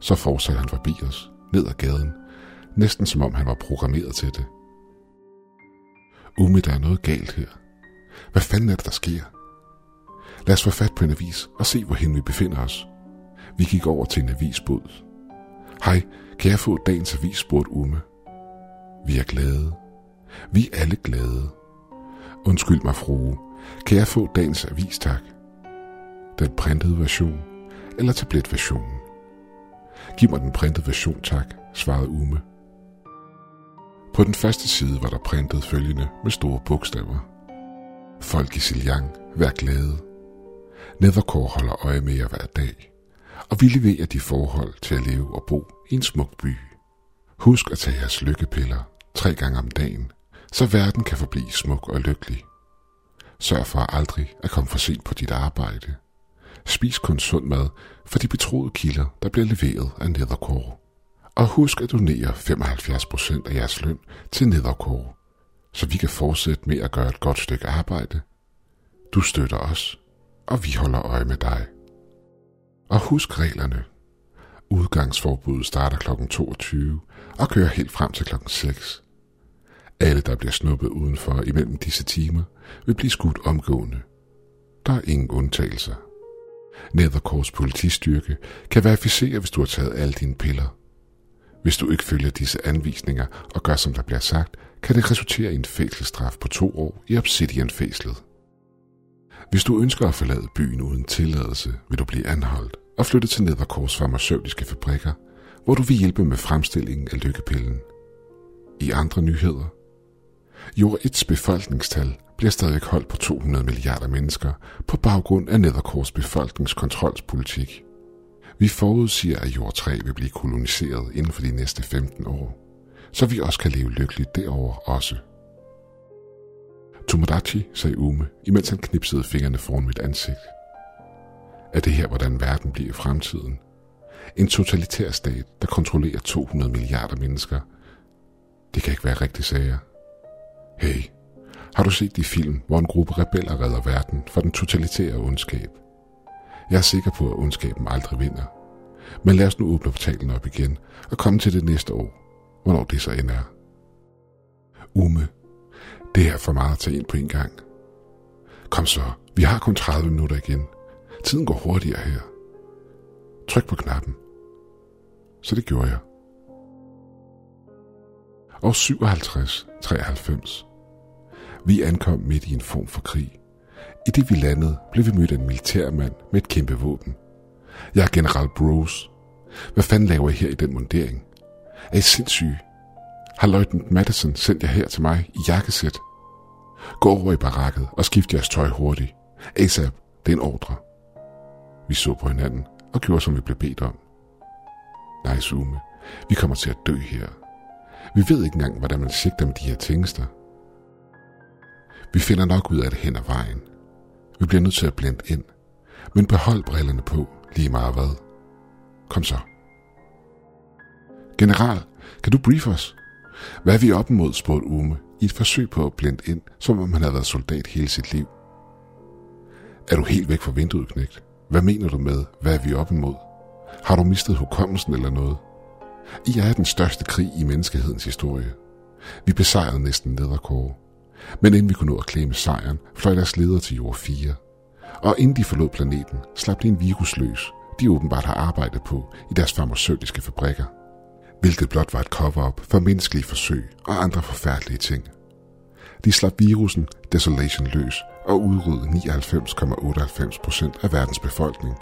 Så fortsatte han forbi os, ned ad gaden, næsten som om han var programmeret til det. Umi, der er noget galt her. Hvad fanden er det, der sker? Lad os få fat på en avis og se, hvorhen vi befinder os. Vi gik over til en avisbod. Hej, kan jeg få dagens avis, spurgte Ume. Vi er glade. Vi er alle glade. Undskyld mig, frue. Kan jeg få dagens avis, tak? Den printede version eller tabletversionen? Giv mig den printede version, tak, svarede Ume. På den første side var der printet følgende med store bogstaver. Folk i Siljang, vær glade. Nethercore holder øje med jer hver dag, og vi leverer de forhold til at leve og bo i en smuk by. Husk at tage jeres lykkepiller tre gange om dagen, så verden kan forblive smuk og lykkelig. Sørg for aldrig at komme for sent på dit arbejde. Spis kun sund mad for de betroede kilder, der bliver leveret af Nethercore. Og husk at donere 75% af jeres løn til Nethercore, så vi kan fortsætte med at gøre et godt stykke arbejde. Du støtter os, og vi holder øje med dig. Og husk reglerne. Udgangsforbuddet starter kl. 22 og kører helt frem til kl. 6. Alle, der bliver snuppet udenfor imellem disse timer, vil blive skudt omgående. Der er ingen undtagelser. Nethercores politistyrke kan verificere, hvis du har taget alle dine piller. Hvis du ikke følger disse anvisninger og gør, som der bliver sagt, kan det resultere i en fængselsstraf på to år i Obsidian-fængslet. Hvis du ønsker at forlade byen uden tilladelse, vil du blive anholdt og flyttet til Nethercores farmaceutiske fabrikker, hvor du vil hjælpe med fremstillingen af lykkepillen. I andre nyheder. Jord 1's befolkningstal bliver stadig holdt på 200 milliarder mennesker på baggrund af Nethercores befolkningskontrolspolitik. Vi forudsiger, at jord 3 vil blive koloniseret inden for de næste 15 år, så vi også kan leve lykkeligt derover også. Tomodachi, sagde Ume, imens han knipsede fingrene foran mit ansigt. Er det her, hvordan verden bliver i fremtiden? En totalitær stat, der kontrollerer 200 milliarder mennesker. Det kan ikke være rigtigt, sagde jeg. Hey, har du set de film, hvor en gruppe rebeller redder verden fra den totalitære ondskab? Jeg er sikker på, at ondskaben aldrig vinder. Men lad os nu åbne portalen op igen og komme til det næste år, hvornår det så end er. Ume, det er for meget at tage ind på en gang. Kom så, vi har kun 30 minutter igen. Tiden går hurtigere her. Tryk på knappen. Så det gjorde jeg. Og 57, 93. Vi ankom midt i en form for krig. I det vi landede, blev vi mødt af en militærmand med et kæmpe våben. Jeg er general Bruce. Hvad fanden laver I her i den mundering? Er I sindssyge? Har Leutnant Madison sendt jer her til mig i jakkesæt? Gå over i barakket og skift jeres tøj hurtigt. ASAP, det er en ordre. Vi så på hinanden og gjorde, som vi blev bedt om. Nej, Sume, vi kommer til at dø her. Vi ved ikke engang, hvordan man sigter med de her tingester. Vi finder nok ud af det hen ad vejen. Vi bliver nødt til at blende ind. Men behold brillerne på, lige meget hvad. Kom så. General, kan du brief os? Hvad er vi op imod, spurgte Ume, i et forsøg på at blende ind, som om han havde været soldat hele sit liv. Er du helt væk fra vinduet, knægt? Hvad mener du med, hvad er vi op imod? Har du mistet hukommelsen eller noget? I er den største krig i menneskehedens historie. Vi besejrede næsten Nethercore. Men inden vi kunne nå at klæme sejren, fløj deres leder til jord 4. Og inden de forlod planeten, slap de en virus løs, de åbenbart har arbejdet på i deres farmaceutiske fabrikker. Hvilket blot var et cover-up for menneskelige forsøg og andre forfærdelige ting. De slap virusen Desolation løs og udryddede 99,98% af verdens befolkning.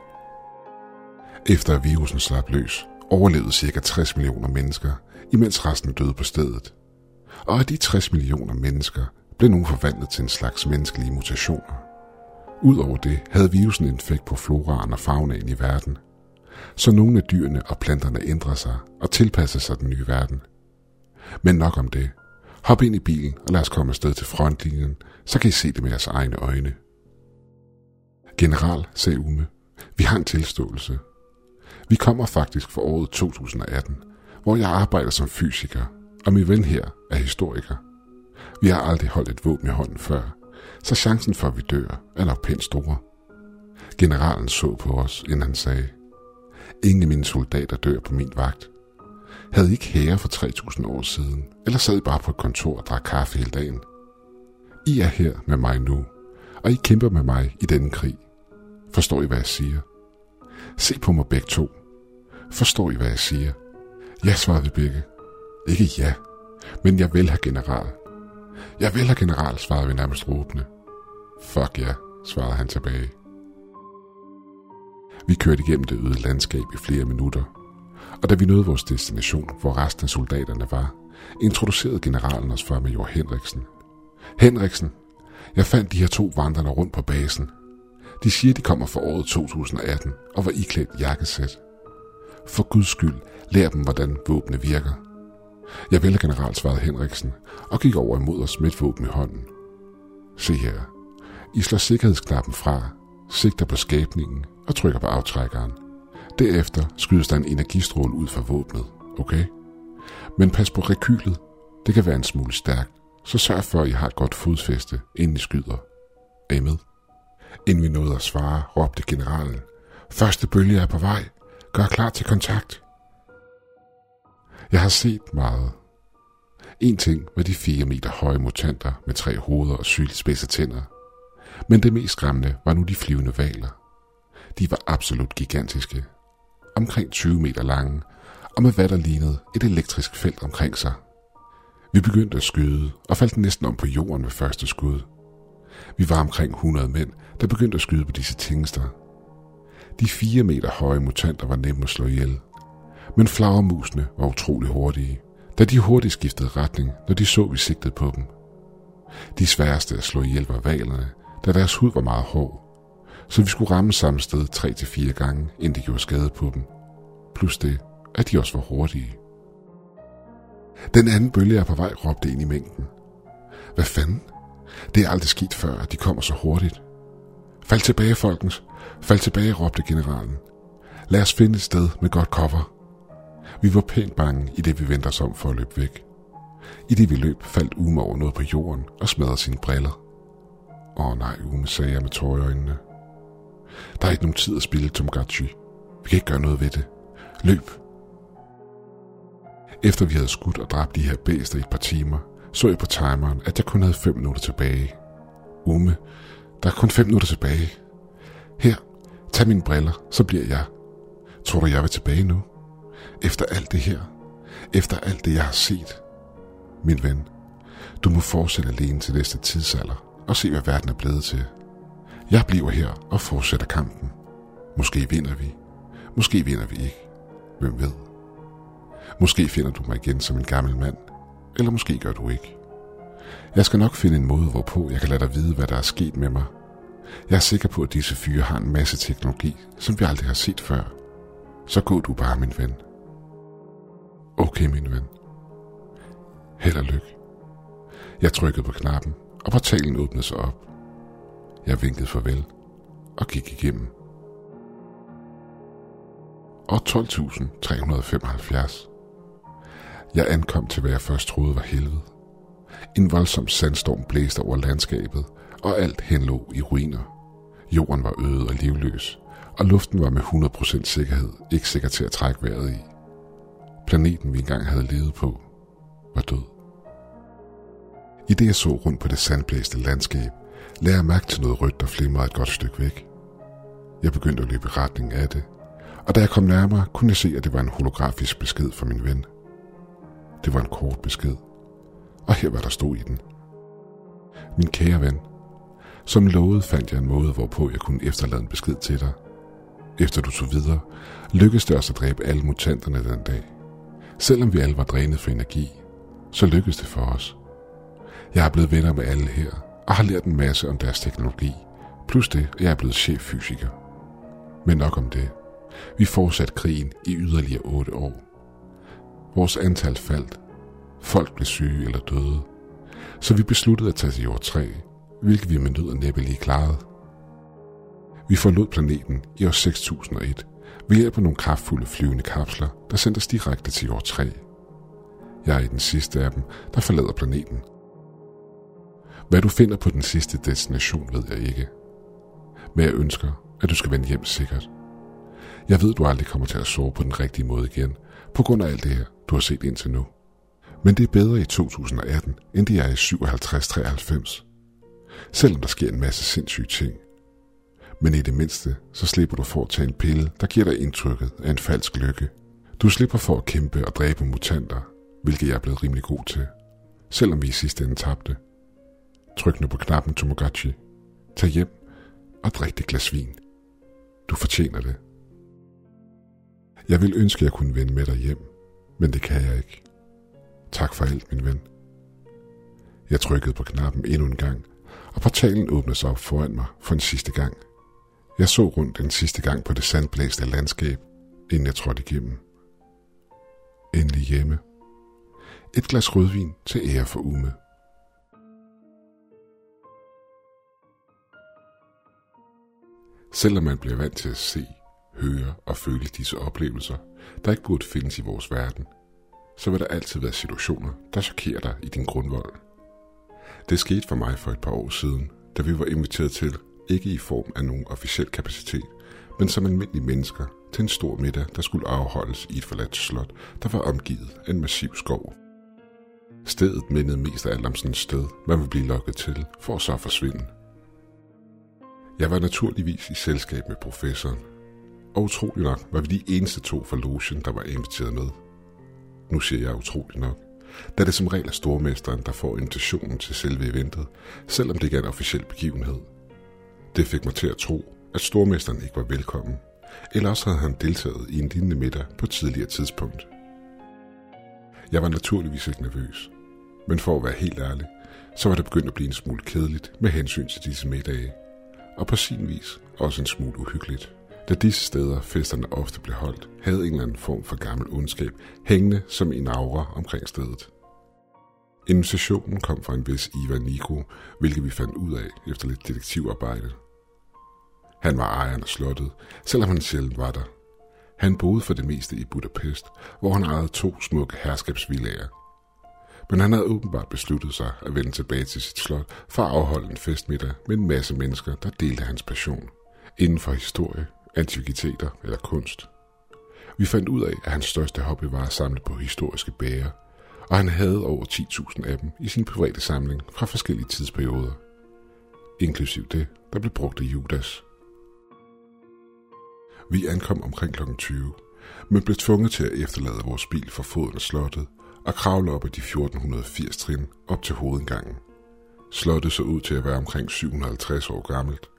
Efter at virusen slap løs, overlevede ca. 60 millioner mennesker, imens resten døde på stedet. Og af de 60 millioner mennesker blev nogle forvandlet til en slags menneskelige mutationer. Udover det havde virusen en effekt på floraen og faunaen i verden, så nogle af dyrene og planterne ændrer sig og tilpasser sig den nye verden. Men nok om det. Hop ind i bilen og lad os komme afsted til frontlinjen, så kan I se det med jeres egne øjne. General, sagde Ume, vi har en tilståelse. Vi kommer faktisk fra året 2018, hvor jeg arbejder som fysiker, og min ven her er historiker. Vi har aldrig holdt et våben i hånden før, så chancen for, at vi dør, er nok pænt store. Generalen så på os, inden han sagde, Ingen af mine soldater dør på min vagt. Havde I ikke hære for 3000 år siden, eller sad I bare på et kontor og drak kaffe hele dagen? I er her med mig nu, og I kæmper med mig i denne krig. Forstår I, hvad jeg siger? Se på mig begge to. Forstår I, hvad jeg siger? Ja, svarede begge. Ikke ja, men jeg vil have general. Jeg vil have general, svarede vi nærmest råbende. Fuck ja, svarede han tilbage. Vi kørte igennem det øde landskab i flere minutter, og da vi nåede vores destination, hvor resten af soldaterne var, introducerede generalen os for major Henriksen. Henriksen, jeg fandt de her to vandrende rundt på basen. De siger, de kommer fra året 2018 og var iklædt jakkesæt. For guds skyld, lær dem, hvordan våbne virker. Jeg vælger general, svarede Henriksen, og gik over imod os med et våben i hånden. Se her. I slår sikkerhedsknappen fra, sigter på skabningen og trykker på aftrækkeren. Derefter skydes der en energistråle ud fra våbnet, okay? Men pas på rekylet. Det kan være en smule stærkt, så sørg for, at I har et godt fodfæste, inden I skyder. Er I med? Inden vi nåede at svare, råbte generalen. Første bølge er på vej. Gør klar til kontakt. Jeg har set meget. En ting var de fire meter høje mutanter med tre hoveder og sylspidse tænder. Men det mest skræmmende var nu de flyvende valer. De var absolut gigantiske. Omkring 20 meter lange, og med hvad der lignede et elektrisk felt omkring sig. Vi begyndte at skyde, og faldt næsten om på jorden ved første skud. Vi var omkring 100 mænd, der begyndte at skyde på disse tingster, de fire meter høje mutanter var nemme at slå ihjel, men flagermusene var utrolig hurtige, da de hurtigt skiftede retning, når de så, vi sigtede på dem. De sværeste at slå ihjel var valerne, da deres hud var meget hård, så vi skulle ramme samme sted 3-4 gange, inden de gjorde skade på dem. Plus det, at de også var hurtige. Den anden bølge er på vej, råbte ind i mængden. Hvad fanden? Det er aldrig sket før, at de kommer så hurtigt. Fald tilbage, folkens. Fald tilbage, råbte generalen. Lad os finde et sted med godt cover. Vi var pænt bange, i det vi vendte os om for at løbe væk. I det vi løb, faldt Ume over noget på jorden og smadrede sine briller. Åh oh, nej, Ume, sagde jeg med tårer i øjnene. Der er ikke nogen tid at spille, Tomgachi. Vi kan ikke gøre noget ved det. Løb! Efter vi havde skudt og dræbt de her bæster i et par timer, så jeg på timeren, at jeg kun havde 5 minutter tilbage. Ume, der er kun 5 minutter tilbage. Her, tag mine briller, så bliver jeg. Tror du, jeg vil tilbage nu? Efter alt det her. Efter alt det, jeg har set. Min ven, du må fortsætte alene til næste tidsalder og se, hvad verden er blevet til. Jeg bliver her og fortsætter kampen. Måske vinder vi. Måske vinder vi ikke. Hvem ved? Måske finder du mig igen som en gammel mand. Eller måske gør du ikke. Jeg skal nok finde en måde, hvorpå jeg kan lade dig vide, hvad der er sket med mig. Jeg er sikker på, at disse fyre har en masse teknologi, som vi aldrig har set før. Så gå du bare, min ven. Okay, min ven. Held og lykke. Jeg trykkede på knappen, og portalen åbnede sig op. Jeg vinkede farvel og gik igennem. Og 12.375. Jeg ankom til, hvad jeg først troede var helvede. En voldsom sandstorm blæste over landskabet, og alt henlå i ruiner. Jorden var øde og livløs, og luften var med 100% sikkerhed ikke sikker til at trække vejret i. Planeten, vi engang havde levet på, var død. I det jeg så rundt på det sandblæste landskab, lagde jeg mærke til noget rødt, der flimrede et godt stykke væk. Jeg begyndte at løbe i retning af det, Og da jeg kom nærmere, kunne jeg se, at det var en holografisk besked fra min ven. Det var en kort besked. Og her var der stod i den. Min kære ven, som lovet fandt jeg en måde, hvorpå jeg kunne efterlade en besked til dig. Efter du tog videre, lykkedes det os at dræbe alle mutanterne den dag. Selvom vi alle var drænet for energi, så lykkedes det for os. Jeg er blevet venner med alle her, og har lært en masse om deres teknologi. Plus det, at jeg er blevet cheffysiker. Men nok om det. Vi fortsatte krigen i yderligere otte år. Vores antal faldt. Folk blev syge eller døde. Så vi besluttede at tage til jord 3, hvilket vi med nød og næppe lige klarede. Vi forlod planeten i år 6001 ved hjælp af nogle kraftfulde flyvende kapsler, der sendte os direkte til år 3. Jeg er i den sidste af dem, der forlader planeten. Hvad du finder på den sidste destination, ved jeg ikke. Men jeg ønsker, at du skal vende hjem sikkert. Jeg ved, du aldrig kommer til at sove på den rigtige måde igen, på grund af alt det her, du har set indtil nu. Men det er bedre i 2018, end det er i 5793. Selvom der sker en masse sindssyge ting. Men i det mindste, så slipper du for at tage en pille, der giver dig indtrykket af en falsk lykke. Du slipper for at kæmpe og dræbe mutanter, hvilket jeg er blevet rimelig god til. Selvom vi i sidste ende tabte. Tryk nu på knappen Tomogachi. Tag hjem og drik det glas vin. Du fortjener det. Jeg vil ønske, at jeg kunne vende med dig hjem, men det kan jeg ikke. Tak for alt, min ven. Jeg trykkede på knappen endnu en gang, og portalen åbnede sig op foran mig for en sidste gang. Jeg så rundt en sidste gang på det sandblæste landskab, inden jeg trådte igennem. Endelig hjemme. Et glas rødvin til ære for Ume. Selvom man bliver vant til at se, høre og føle disse oplevelser, der ikke burde findes i vores verden, så vil der altid være situationer, der chokerer dig i din grundvold. Det skete for mig for et par år siden, da vi var inviteret til, ikke i form af nogen officiel kapacitet, men som almindelige mennesker, til en stor middag, der skulle afholdes i et forladt slot, der var omgivet af en massiv skov. Stedet mindede mest af alt om sådan et sted, man ville blive lokket til, for at så forsvinde. Jeg var naturligvis i selskab med professoren, og utrolig nok var vi de eneste to fra logen, der var inviteret med. Nu siger jeg utrolig nok, da det som regel er stormesteren, der får invitationen til selve eventet, selvom det ikke er en officiel begivenhed. Det fik mig til at tro, at stormesteren ikke var velkommen, eller også havde han deltaget i en lignende middag på et tidligere tidspunkt. Jeg var naturligvis ikke nervøs, men for at være helt ærlig, så var det begyndt at blive en smule kedeligt med hensyn til disse middage, og på sin vis også en smule uhyggeligt da disse steder festerne ofte blev holdt, havde en eller anden form for gammel ondskab hængende som en aura omkring stedet. Invitationen kom fra en vis Ivan Nico, hvilket vi fandt ud af efter lidt detektivarbejde. Han var ejeren af slottet, selvom han sjældent var der. Han boede for det meste i Budapest, hvor han ejede to smukke herskabsvillager. Men han havde åbenbart besluttet sig at vende tilbage til sit slot for at afholde en festmiddag med en masse mennesker, der delte hans passion. Inden for historie, antikviteter eller kunst. Vi fandt ud af, at hans største hobby var at samle på historiske bæger, og han havde over 10.000 af dem i sin private samling fra forskellige tidsperioder. Inklusiv det, der blev brugt af Judas. Vi ankom omkring kl. 20, men blev tvunget til at efterlade vores bil for foden af slottet og kravle op ad de 1480 trin op til hovedindgangen. Slottet så ud til at være omkring 750 år gammelt,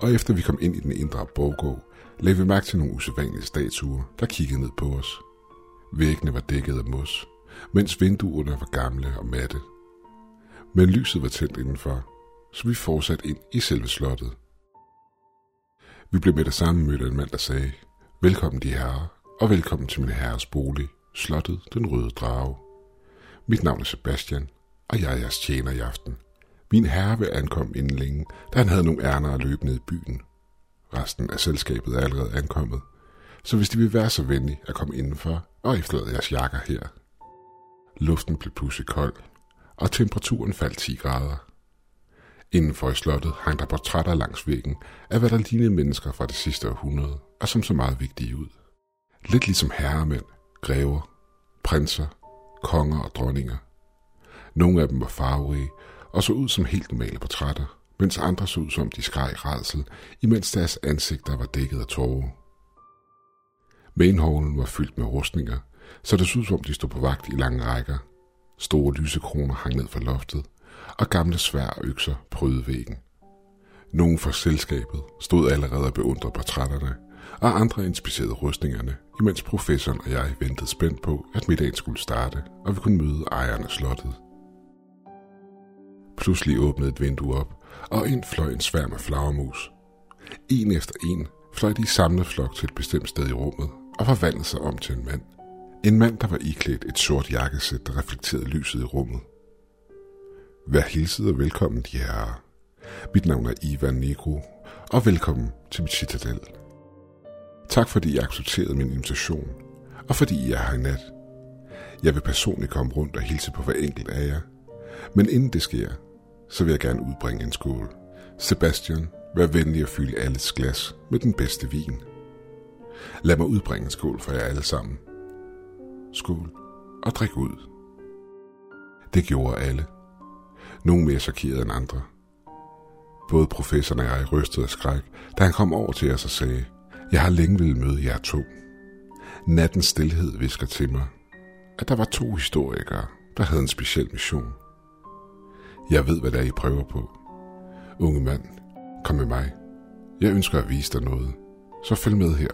og efter vi kom ind i den indre borggård, lagde vi mærke til nogle usædvanlige statuer, der kiggede ned på os. Væggene var dækket af mos, mens vinduerne var gamle og matte. Men lyset var tændt indenfor, så vi fortsatte ind i selve slottet. Vi blev med det samme mødt af en mand, der sagde, Velkommen de herrer, og velkommen til min herres bolig, slottet Den Røde Drage. Mit navn er Sebastian, og jeg er jeres tjener i aften. Min herre vil ankomme inden længe, da han havde nogle ærner at løbe ned i byen. Resten af selskabet er allerede ankommet, så hvis de vil være så venlige at komme indenfor og efterlade jeres jakker her. Luften blev pludselig kold, og temperaturen faldt 10 grader. Indenfor i slottet hang der portrætter langs væggen af hvad der lignede mennesker fra det sidste århundrede, og som så meget vigtige ud. Lidt ligesom herremænd, grever, prinser, konger og dronninger. Nogle af dem var farverige og så ud som helt normale portrætter, mens andre så ud som de skreg rædsel, imens deres ansigter var dækket af tårer. Mainhallen var fyldt med rustninger, så det så ud som de stod på vagt i lange rækker. Store lysekroner hang ned fra loftet, og gamle svær og økser prøvede væggen. Nogle fra selskabet stod allerede og beundrede portrætterne, og andre inspicerede rustningerne, imens professoren og jeg ventede spændt på, at middagen skulle starte, og vi kunne møde ejeren af slottet. Pludselig åbnede et vindue op, og ind fløj en sværm af flagermus. En efter en fløj de samlet flok til et bestemt sted i rummet, og forvandlede sig om til en mand. En mand, der var iklædt et sort jakkesæt, der reflekterede lyset i rummet. Vær hilset og velkommen, de herrer. Mit navn er Ivan Negro, og velkommen til mit citadel. Tak fordi I accepterede min invitation, og fordi I er her i nat. Jeg vil personligt komme rundt og hilse på hver enkelt af jer. Men inden det sker, så vil jeg gerne udbringe en skål. Sebastian, vær venlig at fylde alles glas med den bedste vin. Lad mig udbringe en skål for jer alle sammen. Skål og drik ud. Det gjorde alle. Nogle mere chokerede end andre. Både professoren og jeg rystede af skræk, da han kom over til os og sagde, jeg har længe ville møde jer to. Nattens stillhed visker til mig, at der var to historikere, der havde en speciel mission. Jeg ved, hvad det er, I prøver på. Unge mand, kom med mig. Jeg ønsker at vise dig noget, så følg med her.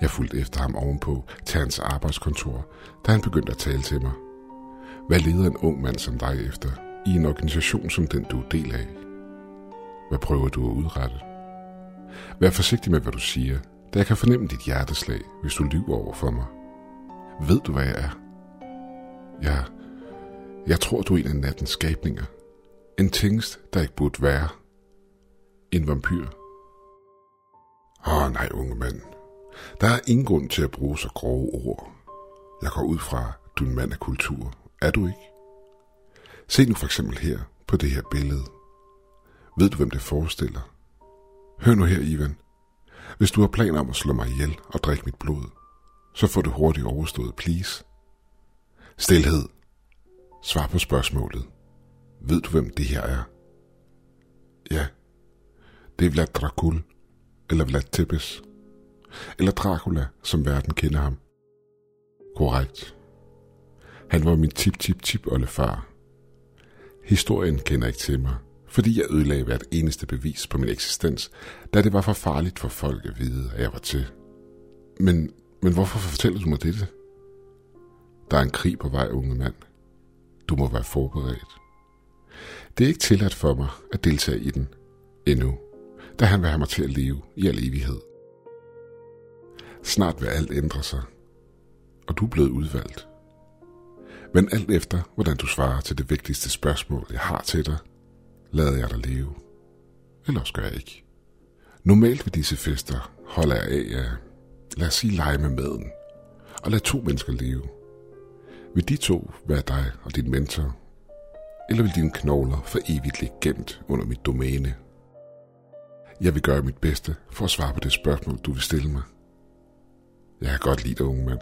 Jeg fulgte efter ham ovenpå til hans arbejdskontor, da han begyndte at tale til mig. Hvad leder en ung mand som dig efter i en organisation som den, du er del af? Hvad prøver du at udrette? Vær forsigtig med, hvad du siger, da jeg kan fornemme dit hjerteslag, hvis du lyver over for mig. Ved du, hvad jeg er? Jeg, jeg tror, du er en af nattens skabninger. En tingst, der ikke burde være. En vampyr. Åh oh, nej, unge mand. Der er ingen grund til at bruge så grove ord. Jeg går ud fra, du er en mand af kultur. Er du ikke? Se nu for eksempel her på det her billede. Ved du, hvem det forestiller? Hør nu her, Ivan. Hvis du har planer om at slå mig ihjel og drikke mit blod, så får du hurtigt overstået, please. Stilhed. Svar på spørgsmålet. Ved du, hvem det her er? Ja. Det er Vlad Dracul, eller Vlad Tepes, eller Dracula, som verden kender ham. Korrekt. Han var min tip-tip-tip-oldefar. Historien kender ikke til mig, fordi jeg ødelagde hvert eneste bevis på min eksistens, da det var for farligt for folk at vide, at jeg var til. Men, men hvorfor fortæller du mig dette? Der er en krig på vej, unge mand. Du må være forberedt. Det er ikke tilladt for mig at deltage i den endnu, da han vil have mig til at leve i al evighed. Snart vil alt ændre sig, og du er blevet udvalgt. Men alt efter, hvordan du svarer til det vigtigste spørgsmål, jeg har til dig – lader jeg dig leve. Ellers gør jeg ikke. Normalt ved disse fester holder jeg af at, lad os sige, lege med maden, og lad to mennesker leve. Vil de to være dig og din mentor, eller vil dine knogler for evigt ligge gemt under mit domæne? Jeg vil gøre mit bedste for at svare på det spørgsmål, du vil stille mig. Jeg kan godt lide dig, unge mand.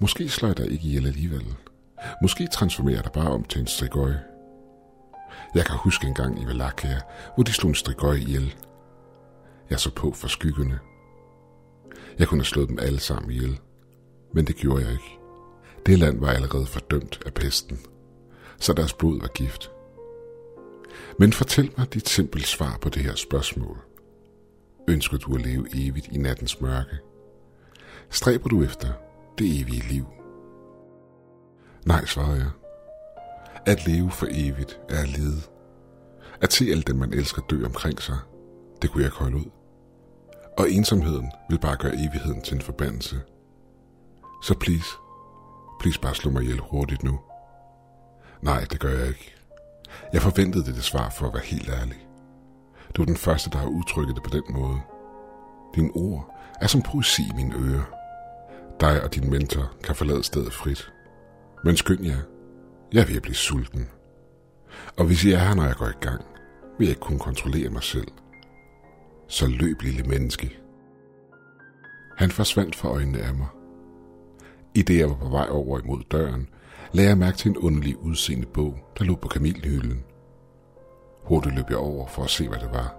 Måske slår jeg dig ikke ihjel alligevel. Måske transformerer jeg dig bare om til en strikøje. Jeg kan huske en gang i Valakia, hvor de slog en strigøj ihjel. Jeg så på for skyggerne. Jeg kunne have slået dem alle sammen ihjel, men det gjorde jeg ikke. Det land var allerede fordømt af pesten, så deres blod var gift. Men fortæl mig dit simple svar på det her spørgsmål. Ønsker du at leve evigt i nattens mørke? Stræber du efter det evige liv? Nej, svarede jeg. At leve for evigt er at lide. At se alt den, man elsker dø omkring sig, det kunne jeg ikke holde ud. Og ensomheden vil bare gøre evigheden til en forbandelse. Så please, please bare slå mig ihjel hurtigt nu. Nej, det gør jeg ikke. Jeg forventede det, det svar for at være helt ærlig. Du er den første, der har udtrykket det på den måde. Dine ord er som poesi i mine ører. Dig og din mentor kan forlade stedet frit. Men skynd jer, jeg er ved at blive sulten. Og hvis jeg er her, når jeg går i gang, vil jeg ikke kunne kontrollere mig selv. Så løb, lille menneske. Han forsvandt fra øjnene af mig. I det jeg var på vej over imod døren, lagde jeg mærke til en underlig udseende bog, der lå på kamilhylden. Hurtigt løb jeg over for at se, hvad det var.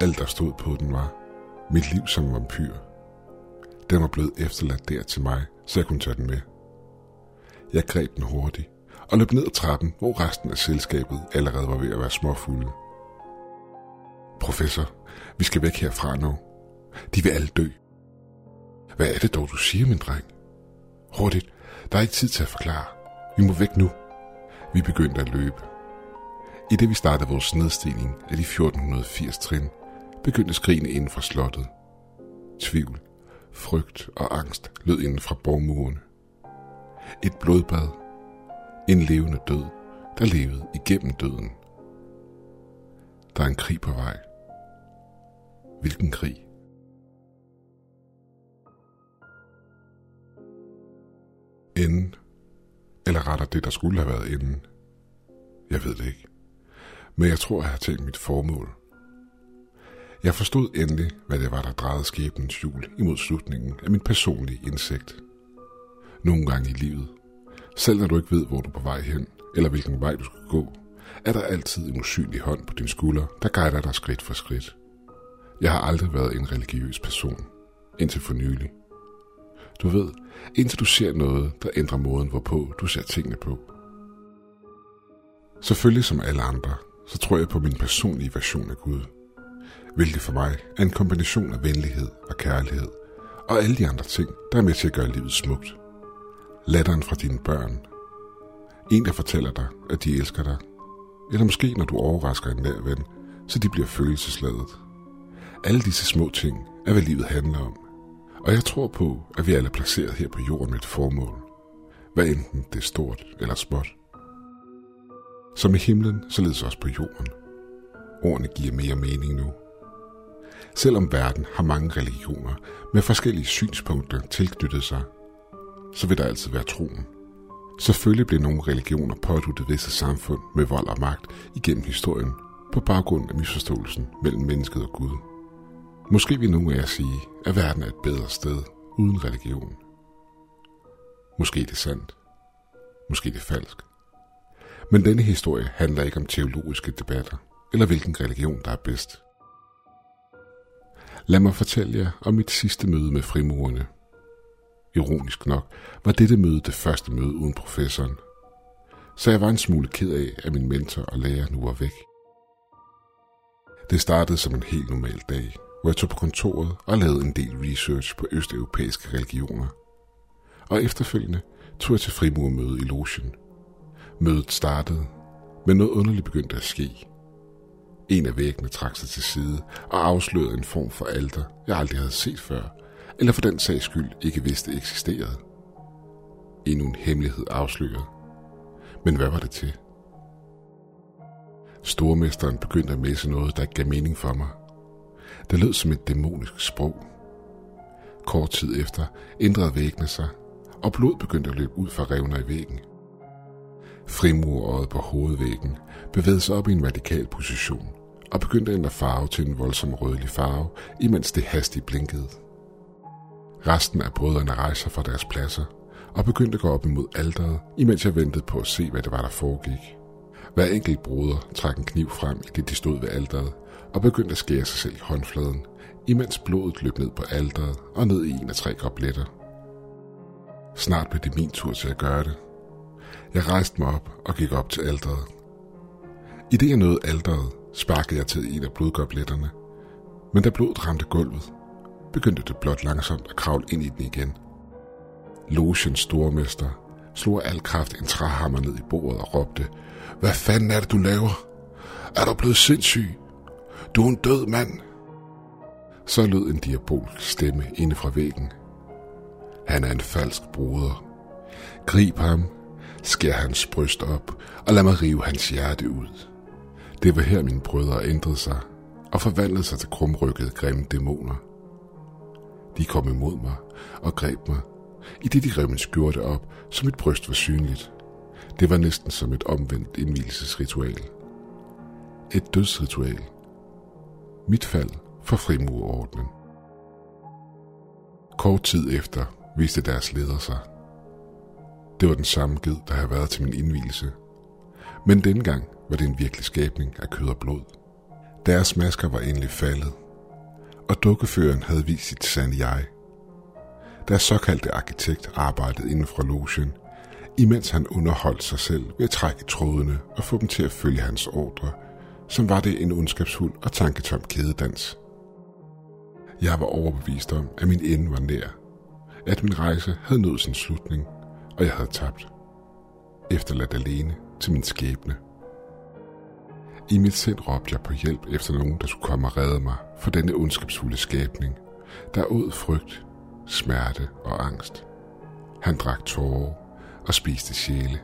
Alt, der stod på den, var mit liv som vampyr. Den var blevet efterladt der til mig, så jeg kunne tage den med. Jeg greb den hurtigt og løb ned ad trappen, hvor resten af selskabet allerede var ved at være småfulde. Professor, vi skal væk herfra nu. De vil alle dø. Hvad er det dog, du siger, min dreng? Hurtigt, der er ikke tid til at forklare. Vi må væk nu. Vi begyndte at løbe. I det vi startede vores nedstigning af de 1480 trin, begyndte skrigene inden fra slottet. Tvivl, frygt og angst lød inden fra borgmuren. Et blodbad. En levende død, der levede igennem døden. Der er en krig på vej. Hvilken krig? Inden, Eller retter det, der skulle have været inden. Jeg ved det ikke. Men jeg tror, jeg har tænkt mit formål. Jeg forstod endelig, hvad det var, der drejede skæbnens hjul imod slutningen af min personlige indsigt. Nogle gange i livet, selv når du ikke ved, hvor du er på vej hen, eller hvilken vej du skal gå, er der altid en usynlig hånd på din skulder, der guider dig skridt for skridt. Jeg har aldrig været en religiøs person, indtil for nylig. Du ved, indtil du ser noget, der ændrer måden, hvorpå du ser tingene på. Selvfølgelig som alle andre, så tror jeg på min personlige version af Gud, hvilket for mig er en kombination af venlighed og kærlighed, og alle de andre ting, der er med til at gøre livet smukt. Latteren fra dine børn. En, der fortæller dig, at de elsker dig. Eller måske, når du overrasker en nær ven, så de bliver følelsesladet. Alle disse små ting er, hvad livet handler om. Og jeg tror på, at vi alle er placeret her på jorden med et formål. Hvad enten det er stort eller småt. Som i himlen, således også på jorden. Ordene giver mere mening nu. Selvom verden har mange religioner med forskellige synspunkter tilknyttet sig, så vil der altid være troen. Selvfølgelig bliver nogle religioner påduttet visse samfund med vold og magt igennem historien på baggrund af misforståelsen mellem mennesket og Gud. Måske vil nogen af jer sige, at verden er et bedre sted uden religion. Måske det er sandt. Måske det er falsk. Men denne historie handler ikke om teologiske debatter, eller hvilken religion, der er bedst. Lad mig fortælle jer om mit sidste møde med frimurerne. Ironisk nok var dette møde det første møde uden professoren, så jeg var en smule ked af, at min mentor og lærer nu var væk. Det startede som en helt normal dag, hvor jeg tog på kontoret og lavede en del research på østeuropæiske religioner. Og efterfølgende tog jeg til frimurmøde i logen. Mødet startede, men noget underligt begyndte at ske. En af væggene trak sig til side og afslørede en form for alter, jeg aldrig havde set før, eller for den sags skyld ikke vidste eksisterede. Endnu en hemmelighed afsløret. Men hvad var det til? Stormesteren begyndte at messe noget, der ikke gav mening for mig. Det lød som et dæmonisk sprog. Kort tid efter ændrede væggene sig, og blod begyndte at løbe ud fra revner i væggen. Frimurøjet på hovedvæggen bevægede sig op i en vertikal position og begyndte at ændre farve til en voldsom rødlig farve, imens det hastigt blinkede. Resten af brødrene rejser fra deres pladser og begyndte at gå op imod alderet, imens jeg ventede på at se, hvad det var, der foregik. Hver enkelt broder trak en kniv frem, i det de stod ved alderet, og begyndte at skære sig selv i håndfladen, imens blodet løb ned på alderet og ned i en af tre gobletter. Snart blev det min tur til at gøre det. Jeg rejste mig op og gik op til alderet. I det jeg nåede alderet, sparkede jeg til en af blodgobletterne, men da blodet ramte gulvet, begyndte det blot langsomt at kravle ind i den igen. Logens stormester slog al kraft en træhammer ned i bordet og råbte, Hvad fanden er det, du laver? Er du blevet sindssyg? Du er en død mand. Så lød en diabolsk stemme inde fra væggen. Han er en falsk broder. Grib ham, skær hans bryst op, og lad mig rive hans hjerte ud. Det var her mine brødre ændrede sig og forvandlede sig til krumrykkede grimme dæmoner. De kom imod mig og greb mig, i det de rev min skjorte op, så mit bryst var synligt. Det var næsten som et omvendt indvielsesritual. Et dødsritual. Mit fald for frimurordenen. Kort tid efter viste deres leder sig. Det var den samme ged, der havde været til min indvielse. Men denne gang var det en virkelig skabning af kød og blod. Deres masker var endelig faldet, og dukkeføren havde vist sit sande jeg. deres såkaldte arkitekt arbejdede inden for logen, imens han underholdt sig selv ved at trække trådene og få dem til at følge hans ordre, som var det en ondskabsfuld og tanketom kædedans. Jeg var overbevist om, at min ende var nær, at min rejse havde nået sin slutning, og jeg havde tabt. Efterladt alene til min skæbne. I mit sind råbte jeg på hjælp efter nogen, der skulle komme og redde mig for denne ondskabsfulde skabning, der åd frygt, smerte og angst. Han drak tårer og spiste sjæle.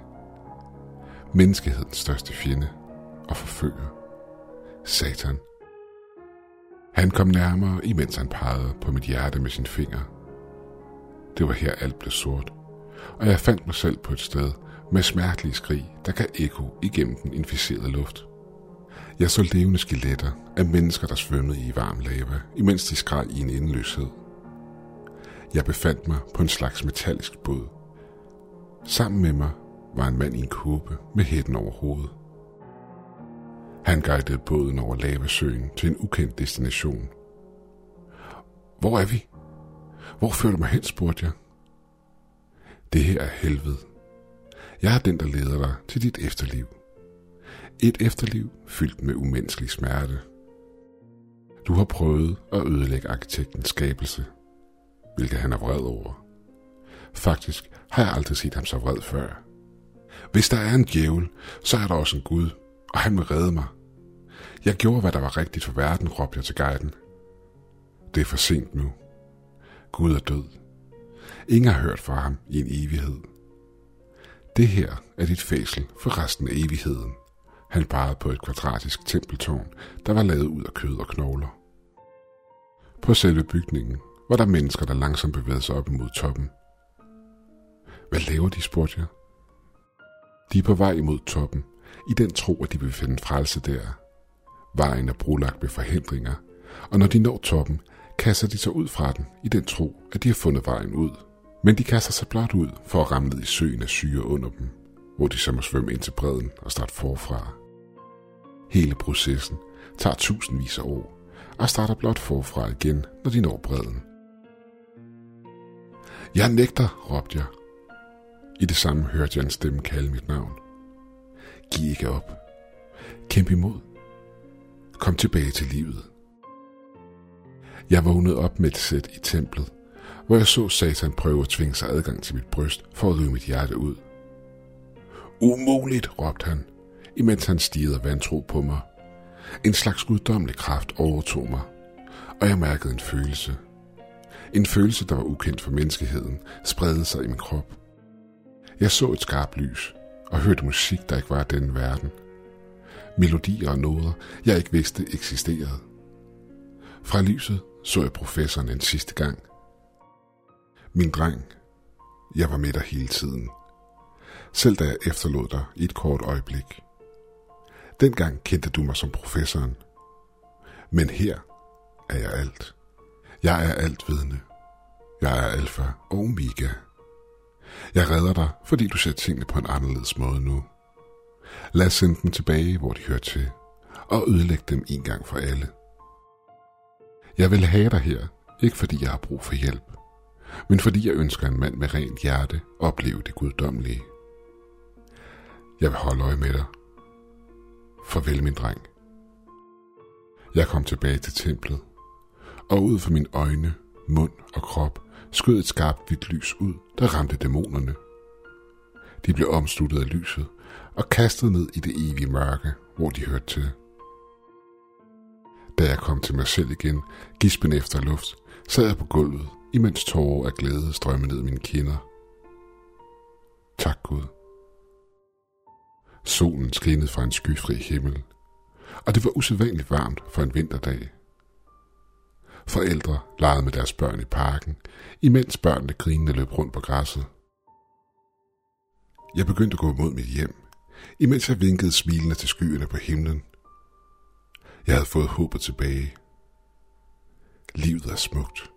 Menneskehedens største fjende og forfører. Satan. Han kom nærmere, imens han pegede på mit hjerte med sin finger. Det var her alt blev sort, og jeg fandt mig selv på et sted med smertelige skrig, der gav ekko igennem den inficerede luft. Jeg så levende skeletter af mennesker, der svømmede i varm lava, imens de skreg i en endeløshed. Jeg befandt mig på en slags metallisk båd. Sammen med mig var en mand i en kåbe med hætten over hovedet. Han guidede båden over lavasøen til en ukendt destination. Hvor er vi? Hvor fører du mig hen, spurgte jeg. Det her er helvede. Jeg er den, der leder dig til dit efterliv. Et efterliv fyldt med umenneskelig smerte. Du har prøvet at ødelægge arkitektens skabelse, hvilket han er vred over. Faktisk har jeg aldrig set ham så vred før. Hvis der er en djævel, så er der også en Gud, og han vil redde mig. Jeg gjorde, hvad der var rigtigt for verden, råbte jeg til guiden. Det er for sent nu. Gud er død. Ingen har hørt fra ham i en evighed. Det her er dit fæsel for resten af evigheden. Han pegede på et kvadratisk tempeltårn, der var lavet ud af kød og knogler. På selve bygningen var der mennesker, der langsomt bevægede sig op imod toppen. Hvad laver de, spurgte jeg. De er på vej imod toppen, i den tro, at de vil finde frelse der. Vejen er brolagt med forhindringer, og når de når toppen, kaster de sig ud fra den, i den tro, at de har fundet vejen ud. Men de kaster sig blot ud for at ramme ned i søen af syre under dem, hvor de så må svømme ind til bredden og starte forfra. Hele processen tager tusindvis af år, og starter blot forfra igen, når de når bredden. Jeg nægter, råbte jeg. I det samme hørte jeg en stemme kalde mit navn. Giv ikke op. Kæmp imod. Kom tilbage til livet. Jeg vågnede op med et sæt i templet, hvor jeg så Satan prøve at tvinge sig adgang til mit bryst for at rive mit hjerte ud. Umuligt, råbte han, imens han stirrede vantro på mig. En slags guddommelig kraft overtog mig, og jeg mærkede en følelse. En følelse, der var ukendt for menneskeheden, spredte sig i min krop. Jeg så et skarpt lys og hørte musik, der ikke var af den verden. Melodier og noder, jeg ikke vidste eksisterede. Fra lyset så jeg professoren en sidste gang. Min dreng, jeg var med dig hele tiden. Selv da jeg efterlod dig i et kort øjeblik. Dengang kendte du mig som professoren. Men her er jeg alt. Jeg er alt vidne. Jeg er alfa og omega. Jeg redder dig, fordi du ser tingene på en anderledes måde nu. Lad os sende dem tilbage, hvor de hører til, og ødelægge dem en gang for alle. Jeg vil have dig her, ikke fordi jeg har brug for hjælp, men fordi jeg ønsker en mand med rent hjerte opleve det guddommelige. Jeg vil holde øje med dig. Farvel, min dreng. Jeg kom tilbage til templet, og ud for mine øjne, mund og krop skød et skarpt hvidt lys ud, der ramte dæmonerne. De blev omsluttet af lyset og kastet ned i det evige mørke, hvor de hørte til. Da jeg kom til mig selv igen, gispen efter luft, sad jeg på gulvet, imens tårer af glæde strømmede ned mine kinder. Tak Gud. Solen skinnede fra en skyfri himmel, og det var usædvanligt varmt for en vinterdag. Forældre legede med deres børn i parken, imens børnene grinende løb rundt på græsset. Jeg begyndte at gå mod mit hjem, imens jeg vinkede smilende til skyerne på himlen. Jeg havde fået håbet tilbage. Livet er smukt.